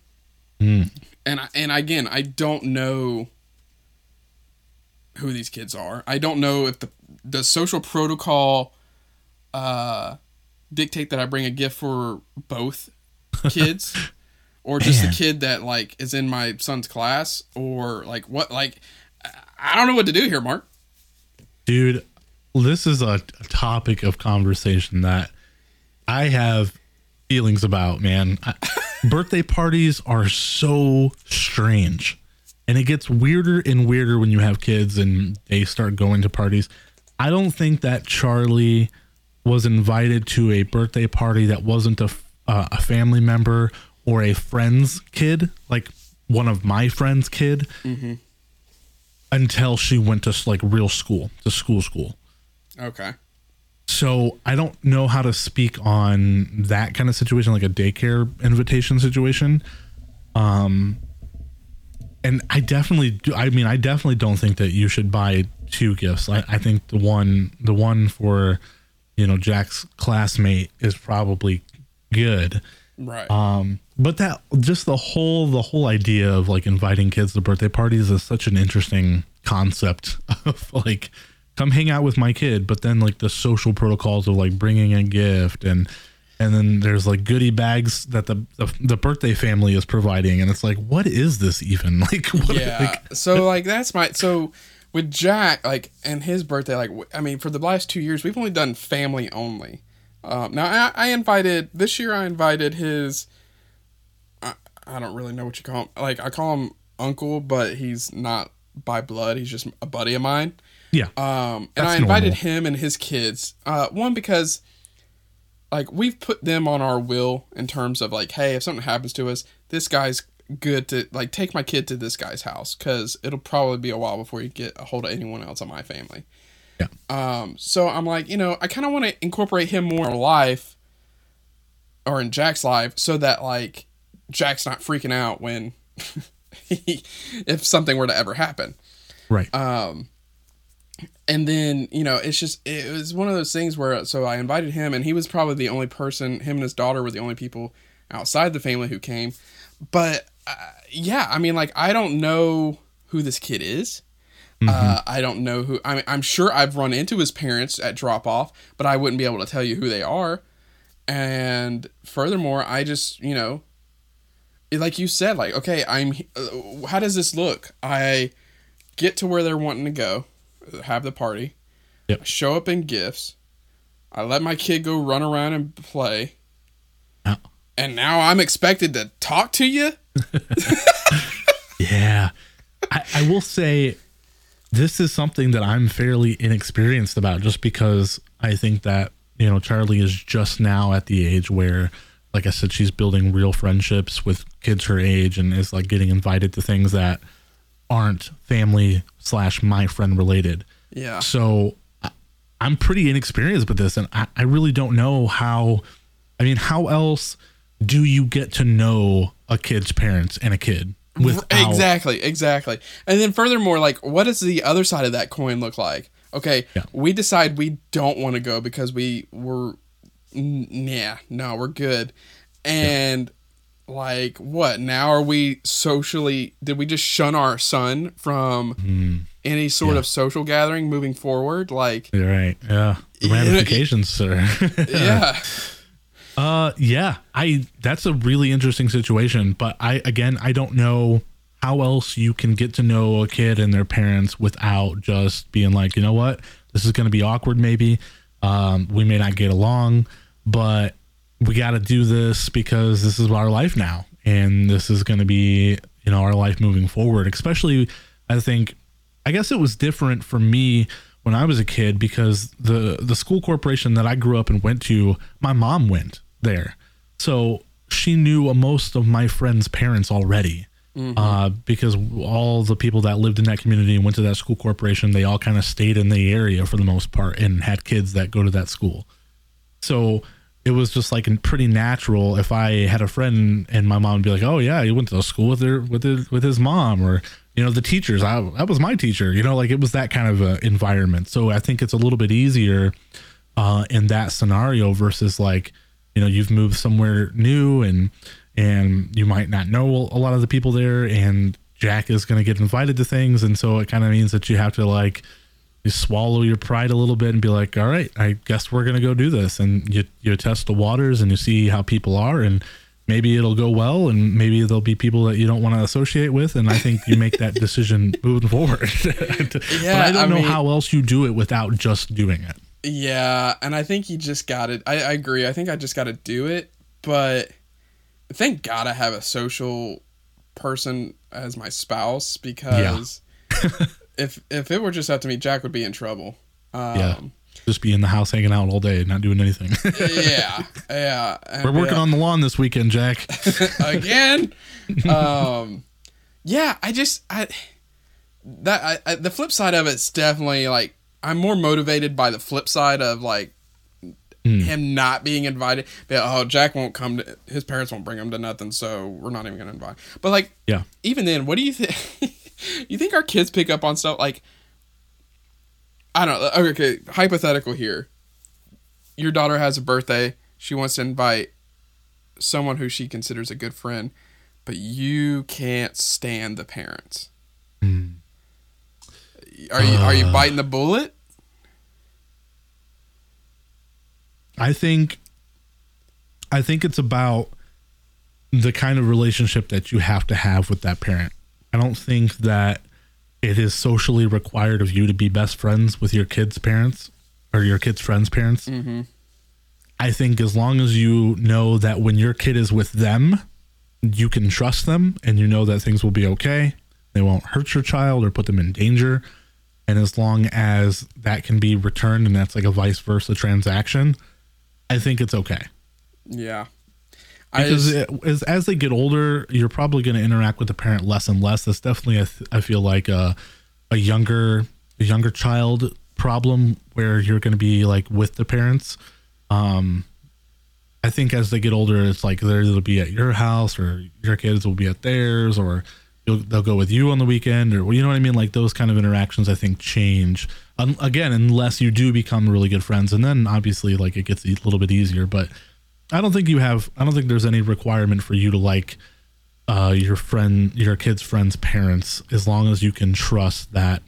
S2: Mm.
S1: And I, and again, I don't know who these kids are. I don't know if the does social protocol uh, dictate that I bring a gift for both (laughs) kids, or just
S2: Man.
S1: the kid that like is in my son's class, or like what? Like I- don't know what to do here, Mark.
S2: Dude, this is a topic of conversation that I have feelings about, man. I, (laughs) birthday parties are so strange. And it gets weirder and weirder when you have kids and they start going to parties. I don't think that Charlie was invited to a birthday party that wasn't a, uh, a family member or a friend's kid, like one of my friend's kid, until she went to like real school, to school school.
S1: Okay.
S2: So I don't know how to speak on that kind of situation, like a daycare invitation situation. Um, and I definitely do. I mean, I definitely don't think that you should buy two gifts. I, I think the one, the one for, you know, Jack's classmate is probably good.
S1: Right.
S2: Um, but that just the whole the whole idea of like inviting kids to birthday parties is such an interesting concept (laughs) of like come hang out with my kid, but then like the social protocols of like bringing a gift and and then there's like goodie bags that the the, the birthday family is providing and it's like what is this even (laughs) like what
S1: yeah.
S2: like
S1: so like that's my so with Jack like and his birthday like i mean for the last two years we've only done family only. Um, now I, I invited this year I invited his. I, I don't really know what you call him. Like I call him uncle, but he's not by blood. He's just a buddy of mine.
S2: Yeah
S1: Um, and I invited
S2: normal.
S1: him and his kids. Uh, one because, like, we've put them on our will in terms of like, hey, if something happens to us, this guy's good to like take my kid to this guy's house because it'll probably be a while before you get a hold of anyone else in my family.
S2: Yeah.
S1: Um. So I'm like, you know, I kind of want to incorporate him more in life, or in Jack's life, so that like Jack's not freaking out when, (laughs) if something were to ever happen
S2: right
S1: um and then you know it's just it was one of those things where so i invited him and he was probably the only person him and his daughter were the only people outside the family who came. But uh, yeah i mean like i don't know who this kid is. Uh, i don't know who I mean, i'm sure i've run into his parents at drop off but i wouldn't be able to tell you who they are. And furthermore i just you know like you said like okay i'm uh, how does this look? I get to where they're wanting to go, have the party,
S2: Yep.
S1: I show up in gifts, I let my kid go run around and play,
S2: Yeah.
S1: and now I'm expected to talk to you. (laughs)
S2: Yeah. I, I will say this is something that I'm fairly inexperienced about just because I think that, you know, Charlie is just now at the age where, like I said, she's building real friendships with kids her age and is like getting invited to things that aren't family slash my friend related.
S1: Yeah.
S2: So I- I'm pretty inexperienced with this and I, I really don't know how, I mean, how else do you get to know a kid's parents and a kid? Without,
S1: exactly, exactly. And then furthermore, like, what does the other side of that coin look like? Okay,
S2: Yeah.
S1: we decide we don't want to go because we were, n- yeah, no, we're good. And like, what now? Are we socially? Did we just shun our son from any sort
S2: Yeah.
S1: of social gathering moving forward? Like,
S2: You're right. Yeah. The
S1: Yeah,
S2: ramifications, sir. (laughs)
S1: yeah, (laughs)
S2: Uh yeah, I that's a really interesting situation, but I again I don't know how else you can get to know a kid and their parents without just being like, you know what? This is going to be awkward maybe. Um we may not get along, but we got to do this because this is our life now and this is going to be, you know, our life moving forward, especially I think I guess it was different for me when I was a kid because the the school corporation that I grew up and went to, my mom went there, so she knew most of my friends' parents already. Uh, because all the people that lived in that community and went to that school corporation, they all kind of stayed in the area for the most part and had kids that go to that school. So it was just like pretty natural if I had a friend and my mom would be like, "Oh yeah, he went to school with her with his, with his mom," or you know, the teachers. I, that was my teacher. You know, like it was that kind of a environment. So I think it's a little bit easier uh, in that scenario versus like you know you've moved somewhere new and and you might not know a lot of the people there and Jack is going to get invited to things and so it kind of means that you have to like you swallow your pride a little bit and be like, all right, I guess we're gonna go do this, and you you test the waters and you see how people are, and maybe it'll go well, and maybe there'll be people that you don't want to associate with, and I think you make that (laughs) decision moving forward. (laughs) but I don't
S1: I
S2: know
S1: mean-
S2: how else you do it without just doing it.
S1: Yeah, and I think you just got it. I, I agree. I think I just got to do it. But thank God I have a social person as my spouse because (laughs) if if it were just up to me, Jack would be in trouble. Um,
S2: Yeah. Just be in the house hanging out all day, not doing anything. (laughs)
S1: yeah, yeah. (laughs)
S2: We're working
S1: like,
S2: on the lawn this weekend, Jack. (laughs)
S1: again. um, yeah, I just I that I, I the flip side of it's definitely like I'm more motivated by the flip side of like
S2: Hmm.
S1: him not being invited. But, oh, Jack won't come to his parents won't bring him to nothing, so we're not even gonna invite. But like,
S2: Yeah.
S1: even then, what do you think? (laughs) you think our kids pick up on stuff like? I don't know. Okay, okay, hypothetical here. Your daughter has a birthday. She wants to invite someone who she considers a good friend, but you can't stand the parents. Hmm. Are you are you uh. biting the bullet?
S2: I think I think it's about the kind of relationship that you have to have with that parent. I don't think that it is socially required of you to be best friends with your kids' parents or your kids' friends' parents.
S1: Mm-hmm.
S2: I think as long as you know that when your kid is with them, you can trust them and you know that things will be okay. They won't hurt your child or put them in danger. And as long as that can be returned and that's like a vice versa transaction, I think it's okay.
S1: Yeah.
S2: Because
S1: just-
S2: it, as, as they get older, you're probably going to interact with the parent less and less. That's definitely, I, th- I feel like a, a younger, a younger child problem where you're going to be like with the parents. Um, I think as they get older, it's like they're either be at your house or your kids will be at theirs, or you'll, they'll go with you on the weekend, or you know what I mean. Like those kind of interactions, I think change um, again unless you do become really good friends, and then obviously like it gets a little bit easier. But I don't think you have. I don't think there's any requirement for you to like uh, your friend, your kid's friend's parents, as long as you can trust that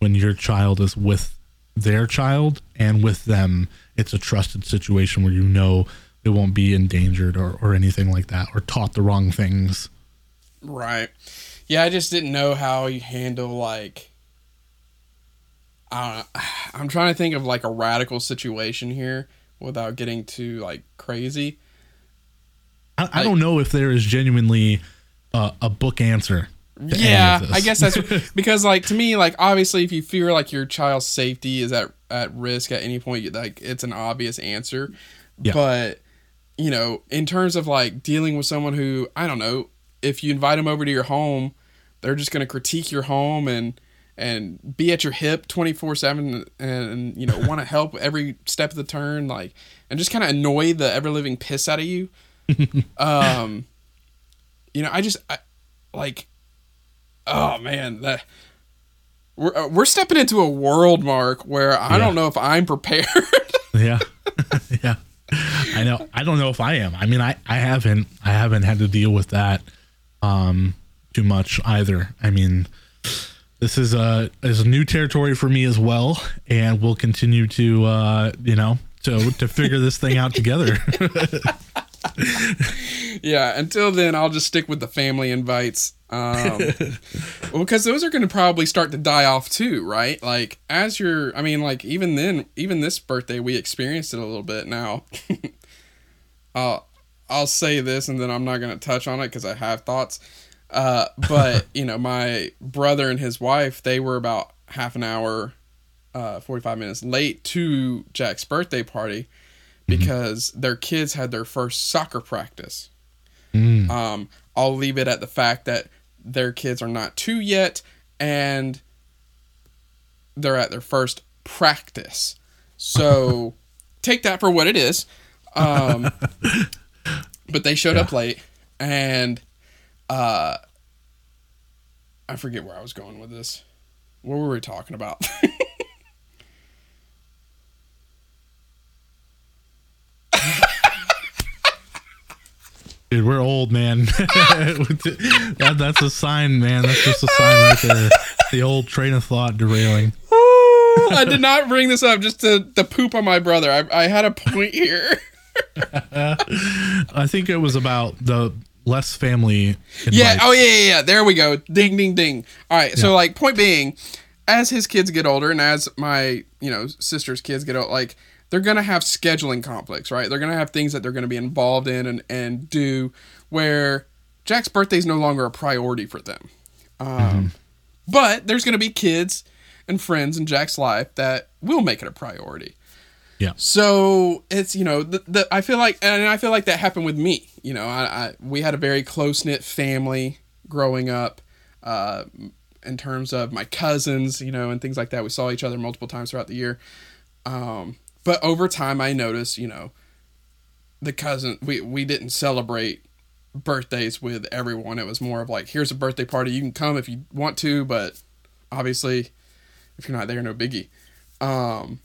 S2: when your child is with their child and with them, it's a trusted situation where you know it won't be endangered or, or anything like that or taught the wrong things.
S1: Right. Yeah, I just didn't know how you handle like I don't know. I'm trying to think of like a radical situation here without getting too like crazy.
S2: I, I don't know if there is genuinely uh, a book answer
S1: yeah i guess that's (laughs) because like to me like obviously if you fear like your child's safety is at at risk at any point like it's an obvious answer
S2: Yeah.
S1: but you know in terms of like dealing with someone who i don't know if you invite them over to your home they're just going to critique your home and and be at your hip 24/7 and you know want to (laughs) help every step of the turn like and just kind of annoy the ever living piss out of you. (laughs) Um you know i just I, like oh man that we're, uh, we're stepping into a world mark where i
S2: Yeah.
S1: don't know if i'm prepared. (laughs)
S2: Yeah. Yeah. I know i don't know if i am. I mean i i haven't i haven't had to deal with that um too much either. I mean this is a is a new territory for me as well and we'll continue to uh you know to to figure this thing out together. (laughs)
S1: Yeah until then i'll just stick with the family invites um (laughs) well because those are going to probably start to die off too right? Like as you're i mean like even then even this birthday we experienced it a little bit. Now (laughs) i'll i'll say this and then i'm not going to touch on it because i have thoughts uh but (laughs) you know my brother and his wife they were about half an hour uh 45 minutes late to jack's birthday party because their kids had their first soccer practice
S2: Mm.
S1: um, I'll leave it at the fact that their kids are not two yet, and they're at their first practice. So (laughs) take that for what it is. Um, (laughs) but they showed up late, and uh, I forget where I was going with this. What were we talking about? (laughs)
S2: dude we're old man (laughs) that, that's a sign man that's just a sign right there the old train of thought derailing
S1: I did not bring this up just to, to poop on my brother. I, I had a point here. (laughs)
S2: I think it was about the less family.
S1: Yeah.
S2: invites.
S1: Oh, yeah, yeah, yeah. There we go. Ding, ding, ding. All right. So, like, point being, as his kids get older and as my, you know, sister's kids get old, like, they're to have scheduling conflicts, right? They're to have things that they're to be involved in and, and do where Jack's birthday is no longer a priority for them. Um, But there's to be kids and friends in Jack's life that will make it a priority.
S2: Yeah.
S1: So it's you know the, the I feel like and I feel like that happened with me. You know, I, I we had a very close knit family growing up. Uh, in terms of my cousins, you know, and things like that, we saw each other multiple times throughout the year. Um, but over time, I noticed, you know, the cousin we we didn't celebrate birthdays with everyone. It was more of like, here's a birthday party. You can come if you want to, but obviously, if you're not there, no biggie. Um,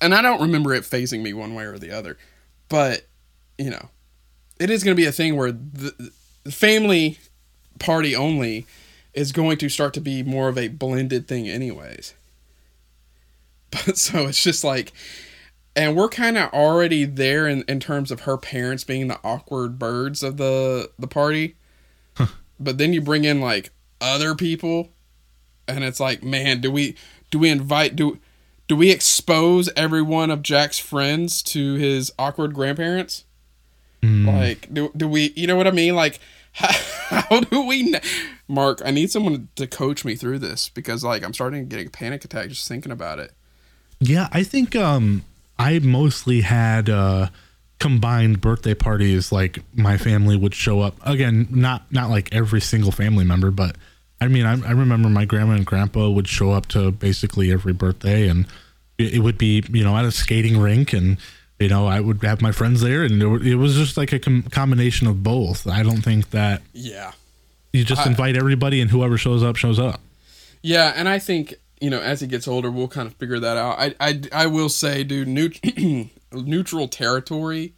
S1: and I don't remember it fazing me one way or the other, but you know, it is going to be a thing where the, the family party only is going to start to be more of a blended thing, anyways. (laughs) But so it's just like, and we're kind of already there in, in terms of her parents being the awkward birds of the the party. But then you bring in like other people, and it's like, man, do we do we invite do do we expose every one of Jack's friends to his awkward grandparents?
S2: Mm.
S1: Like, do, do we, you know what I mean? Like, (laughs) how, how do we, kn- Mark, I need someone to coach me through this because, like, I'm starting to get a panic attack just thinking about it.
S2: Yeah, I think um I mostly had uh combined birthday parties like my family would show up again not not like every single family member but I mean I, I remember my grandma and grandpa would show up to basically every birthday and it, it would be you know at a skating rink and you know I would have my friends there and it, it was just like a com- combination of both I don't think that
S1: Yeah.
S2: you just
S1: I-
S2: invite everybody and whoever shows up shows up
S1: Yeah. And I think, you know, as he gets older, we'll kind of figure that out. I, I, I will say, dude, neut- (clears throat) neutral territory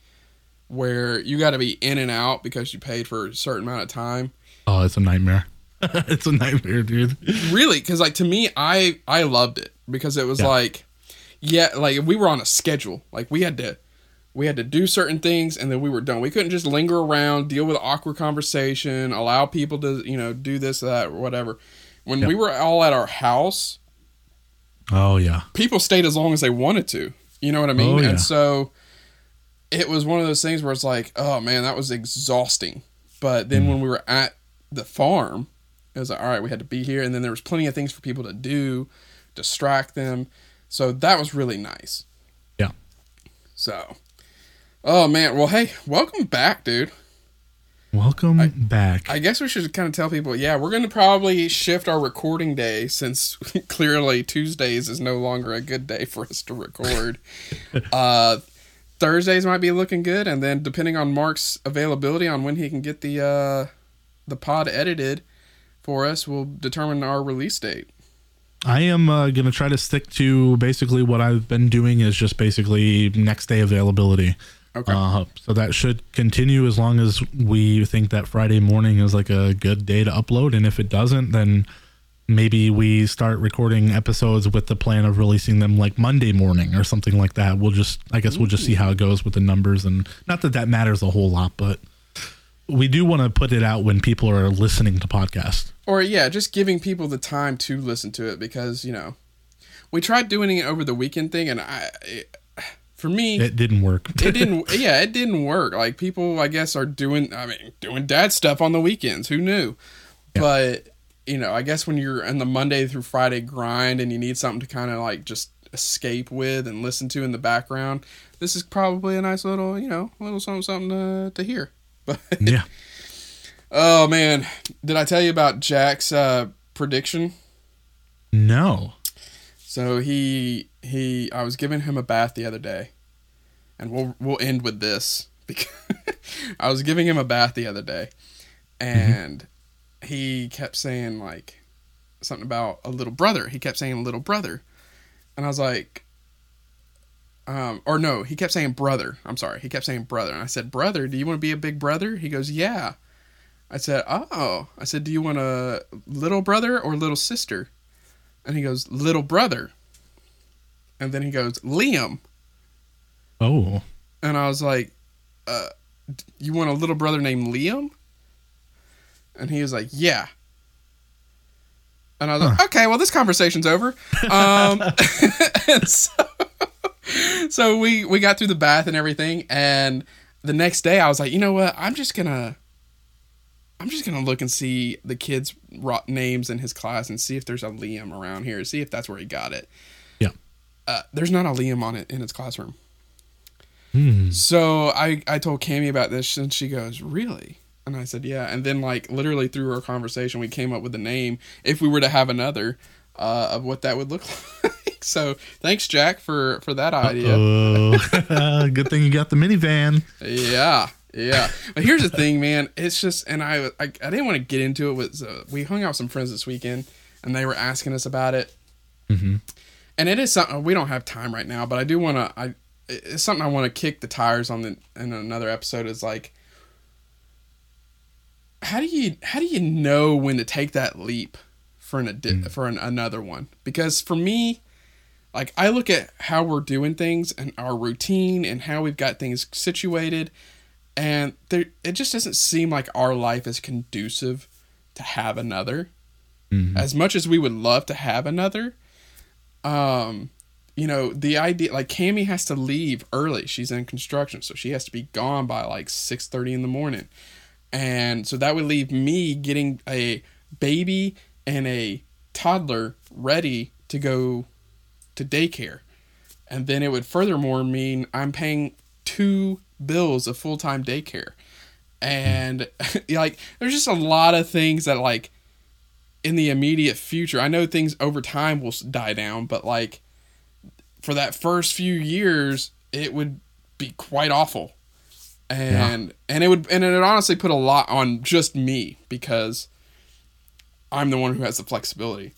S1: where you got to be in and out because you paid for a certain amount of time.
S2: oh it's a nightmare (laughs) it's a nightmare dude.
S1: Really? Because like to me i i loved it because it was
S2: Yeah.
S1: like yeah like we were on a schedule. Like we had to we had to do certain things and then we were done. We couldn't just linger around deal with awkward conversation allow people to you know do this that or whatever. When we were all at our house
S2: oh yeah.
S1: people stayed as long as they wanted to. You know what i mean?
S2: Oh, yeah.
S1: and so it was one of those things where it's like oh man that was exhausting. But then
S2: Mm.
S1: when we were at the farm It was like, all right, we had to be here, and then there was plenty of things for people to do, distract them. So that was really nice.
S2: Yeah.
S1: So, oh man, well, hey, welcome back, dude.
S2: Welcome back.
S1: I guess we should kind of tell people, yeah, we're going to probably shift our recording day since (laughs) clearly Tuesdays is no longer a good day for us to record. (laughs) uh, Thursdays might be looking good, and then depending on Mark's availability on when he can get the uh, the pod edited for us, will determine our release date.
S2: I am uh, going to try to stick to basically what I've been doing is just basically next day availability.
S1: Okay.
S2: Uh, so that should continue as long as we think that Friday morning is like a good day to upload. And if it doesn't, then maybe we start recording episodes with the plan of releasing them like Monday morning or something like that. We'll just, I guess we'll just see how it goes with the numbers. And not that that matters a whole lot, but we do want to put it out when people are listening to podcasts.
S1: Or yeah, just giving people the time to listen to it because you know we tried doing it over the weekend thing, and I, it, for me,
S2: It didn't work.
S1: it didn't. (laughs) Yeah, it didn't work. Like people, I guess, are doing. I mean, doing dad stuff on the weekends. Who knew?
S2: Yeah.
S1: But you know, I guess when you're in the Monday through Friday grind and you need something to kind of like just escape with and listen to in the background, this is probably a nice little, you know, little something something to, to hear. But (laughs)
S2: yeah.
S1: oh man, did I tell you about Jack's uh, prediction?
S2: No.
S1: So he he I was giving him a bath the other day. And we'll we'll end with this because (laughs) I was giving him a bath the other day and he kept saying like something about a little brother. He kept saying little brother. And I was like um or no, he kept saying brother. I'm sorry. He kept saying brother. And I said, "Brother, do you want to be a big brother?" He goes, "Yeah." I said, "Oh." I said, "Do you want a little brother or little sister?" And he goes, "Little brother." And then he goes, "Liam."
S2: Oh.
S1: And I was like, uh, "You want a little brother named Liam?" And he was like, "Yeah." And I was like, "Okay, well, this conversation's over." Um, (laughs) and so, (laughs) so we we got through the bath and everything, and the next day I was like, "You know what? I'm just gonna." I'm just gonna look and see the kids' names in his class and see if there's a Liam around here. See if that's where he got it.
S2: Yeah.
S1: Uh, there's not a Liam on it in his classroom.
S2: Hmm.
S1: So I I told Cami about this and she goes, "Really?" And I said, "Yeah." And then like literally through our conversation, we came up with a name if we were to have another uh, of what that would look (laughs) like. So thanks, Jack, for for that idea. (laughs)
S2: Good thing you got the minivan.
S1: Yeah, yeah. But here's the thing, man. It's just, and I I, I didn't want to get into it. Was uh, we hung out with some friends this weekend, and they were asking us about it.
S2: Mhm.
S1: And it is something we don't have time right now, but I do want to. I it's something I want to kick the tires on the in another episode. Is like, how do you how do you know when to take that leap for an adi- for an, another one? Because for me, like I look at how we're doing things and our routine and how we've got things situated, and there it just doesn't seem like our life is conducive to have another.
S2: Mhm.
S1: As much as we would love to have another, um, you know, the idea like Cami has to leave early. She's in construction, so she has to be gone by like six thirty in the morning, and so that would leave me getting a baby and a toddler ready to go to daycare, and then it would furthermore mean I'm paying two bills of full time daycare, and (laughs) like there's just a lot of things that like in the immediate future. I know things over time will die down, but like for that first few years, it would be quite awful. And and it would and it would honestly put a lot on just me because I'm the one who has the flexibility.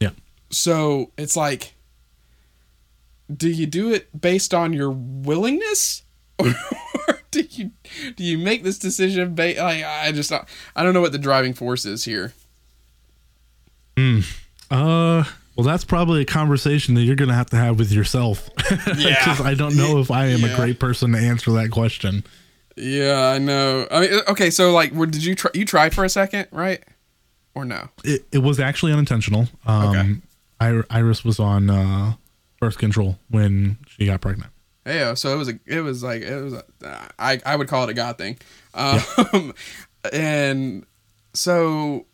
S2: Yeah.
S1: So it's like do you do it based on your willingness (laughs) or do you do you make this decision ba- like I just I don't know what the driving force is here.
S2: Uh, well, that's probably a conversation that you're going to have to have with yourself. (laughs)
S1: Yeah.
S2: Because I don't know if I am
S1: Yeah.
S2: a great person to answer that question.
S1: Yeah, I know. I mean, okay, so like, where did you try? You tried for a second, right? Or no?
S2: It, it was actually unintentional. Um, Ir- Iris was on uh, birth control when she got pregnant.
S1: Yeah, so it was a, it was like it was a, I I would call it a God thing, um, (laughs) and so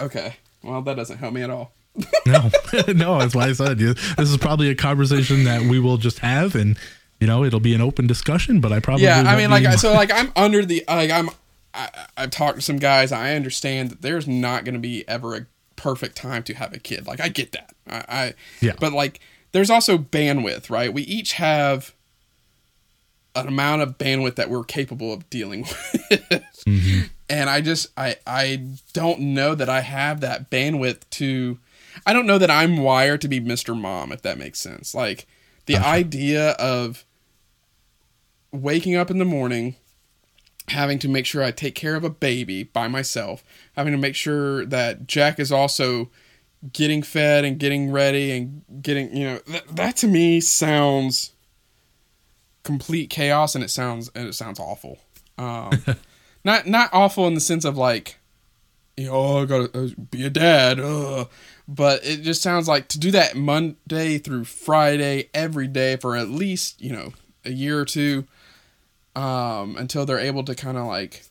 S1: okay. Well, that doesn't help me at all. (laughs)
S2: no, (laughs) no, that's why I said. This is probably a conversation that we will just have, and you know, it'll be an open discussion. But I probably
S1: Yeah, I mean, like, I- so like I'm under the like I'm. I, I've talked to some guys. I understand that there's not going to be ever a perfect time to have a kid. Like I get that. I, I
S2: Yeah.
S1: But like, there's also bandwidth, right? We each have an amount of bandwidth that we're capable of dealing (laughs) with. Mm-hmm. And I just I I don't know that I have that bandwidth to I don't know that I'm wired to be Mr. Mom if that makes sense. Like the idea of waking up in the morning having to make sure I take care of a baby by myself, having to make sure that Jack is also getting fed and getting ready and getting, you know, that, that to me sounds complete chaos and it sounds and it sounds awful. Um (laughs) not not awful in the sense of like you know, oh, I gotta uh, be a dad, ugh. but it just sounds like to do that Monday through Friday every day for at least you know a year or two, um, until they're able to kind of like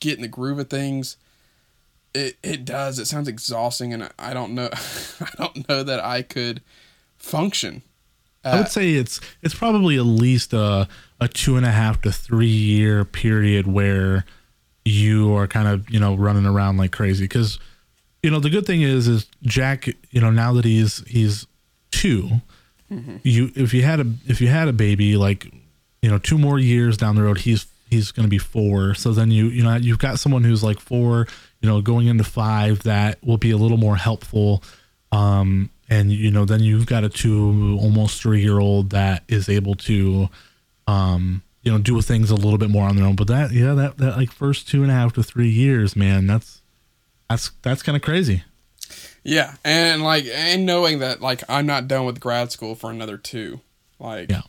S1: get in the groove of things. It it does. It sounds exhausting, and I- don't know. (laughs) I don't know that I could function.
S2: I would say it's it's probably at least a a two and a half to three year period where you are kind of you know running around like crazy because you know the good thing is is Jack you know now that he's he's 2 mm-hmm. you if you had a if you had a baby like you know two more years down the road he's he's going to be four. So then you you know you've got someone who's like four you know going into five that will be a little more helpful. Um and you know then you've got a two almost three year old that is able to um you know do things a little bit more on their own. But that yeah that that like first two and a half to three years man that's that's that's kind of crazy.
S1: Yeah, and like and knowing that like I'm not done with grad school for another two, like
S2: Yeah.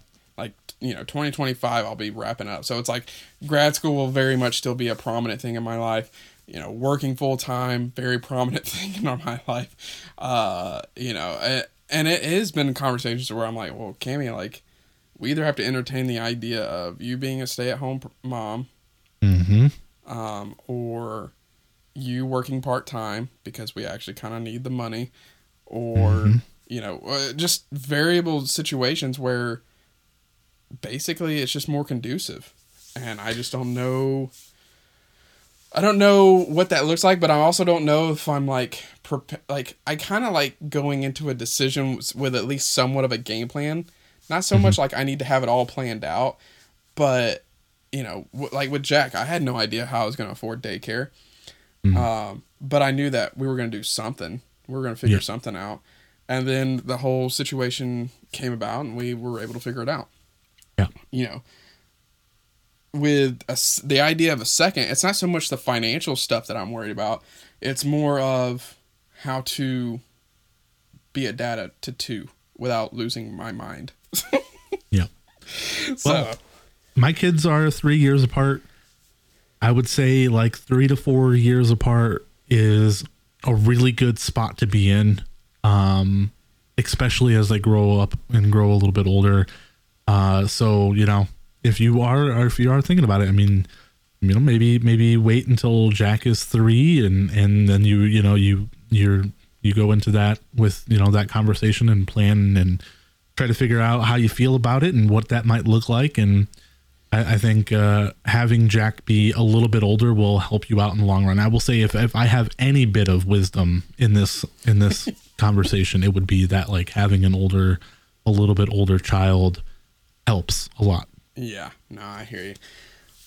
S1: You know 2025 I'll be wrapping up. So it's like grad school will very much still be a prominent thing in my life. You know, working full time, very prominent (laughs) thing in my life. Uh, you know, it, and it has been conversations where I'm like, well, cami like we either have to entertain the idea of you being a stay at home mom,
S2: mm-hmm
S1: um, or you working part time because we actually kind of need the money, or you know, uh, just variable situations where basically it's just more conducive, and I just don't know. I don't know what that looks like, but I also don't know if I'm like prep- like I kind of like going into a decision with at least somewhat of a game plan. Not so much like I need to have it all planned out, but you know, w- like with Jack, I had no idea how I was going to afford daycare. Um, but I knew that we were going to do something. We were going to figure
S2: Yeah.
S1: something out. And then the whole situation came about and we were able to figure it out.
S2: Yeah.
S1: You know, with a the idea of a second, it's not so much the financial stuff that I'm worried about. It's more of how to be a dad to two without losing my mind. (laughs)
S2: yeah
S1: So,
S2: Well, my kids are three years apart. I would say like three to four years apart is a really good spot to be in, um, especially as they grow up and grow a little bit older. Uh, so you know, if you are or if you are thinking about it, I mean, you know, maybe maybe wait until Jack is three, and and then you you know you you're you go into that with you know that conversation and plan and try to figure out how you feel about it and what that might look like. And I, I think uh, having Jack be a little bit older will help you out in the long run. I will say if, if I have any bit of wisdom in this in this (laughs) conversation, it would be that like having an older, a little bit older child helps a lot.
S1: Yeah, no, I hear you.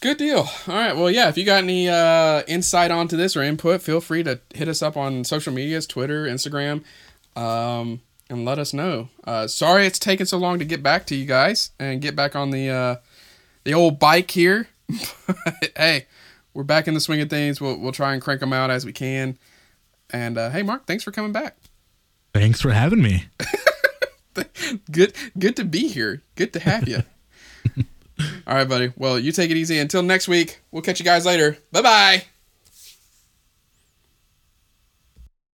S1: Good deal. All right. Well, yeah, if you got any uh, insight onto this or input, feel free to hit us up on social medias Twitter, Instagram, um, and let us know. Uh, sorry it's taken so long to get back to you guys and get back on the uh, the old bike here. (laughs) Hey, we're back in the swing of things. We'll, we'll try and crank them out as we can. And uh, hey, Mark, thanks for coming back.
S2: Thanks for having me. (laughs) (laughs)
S1: Good, good to be here. Good to have you. (laughs) All right, buddy. Well, you take it easy. Until next week, we'll catch you guys later. Bye bye.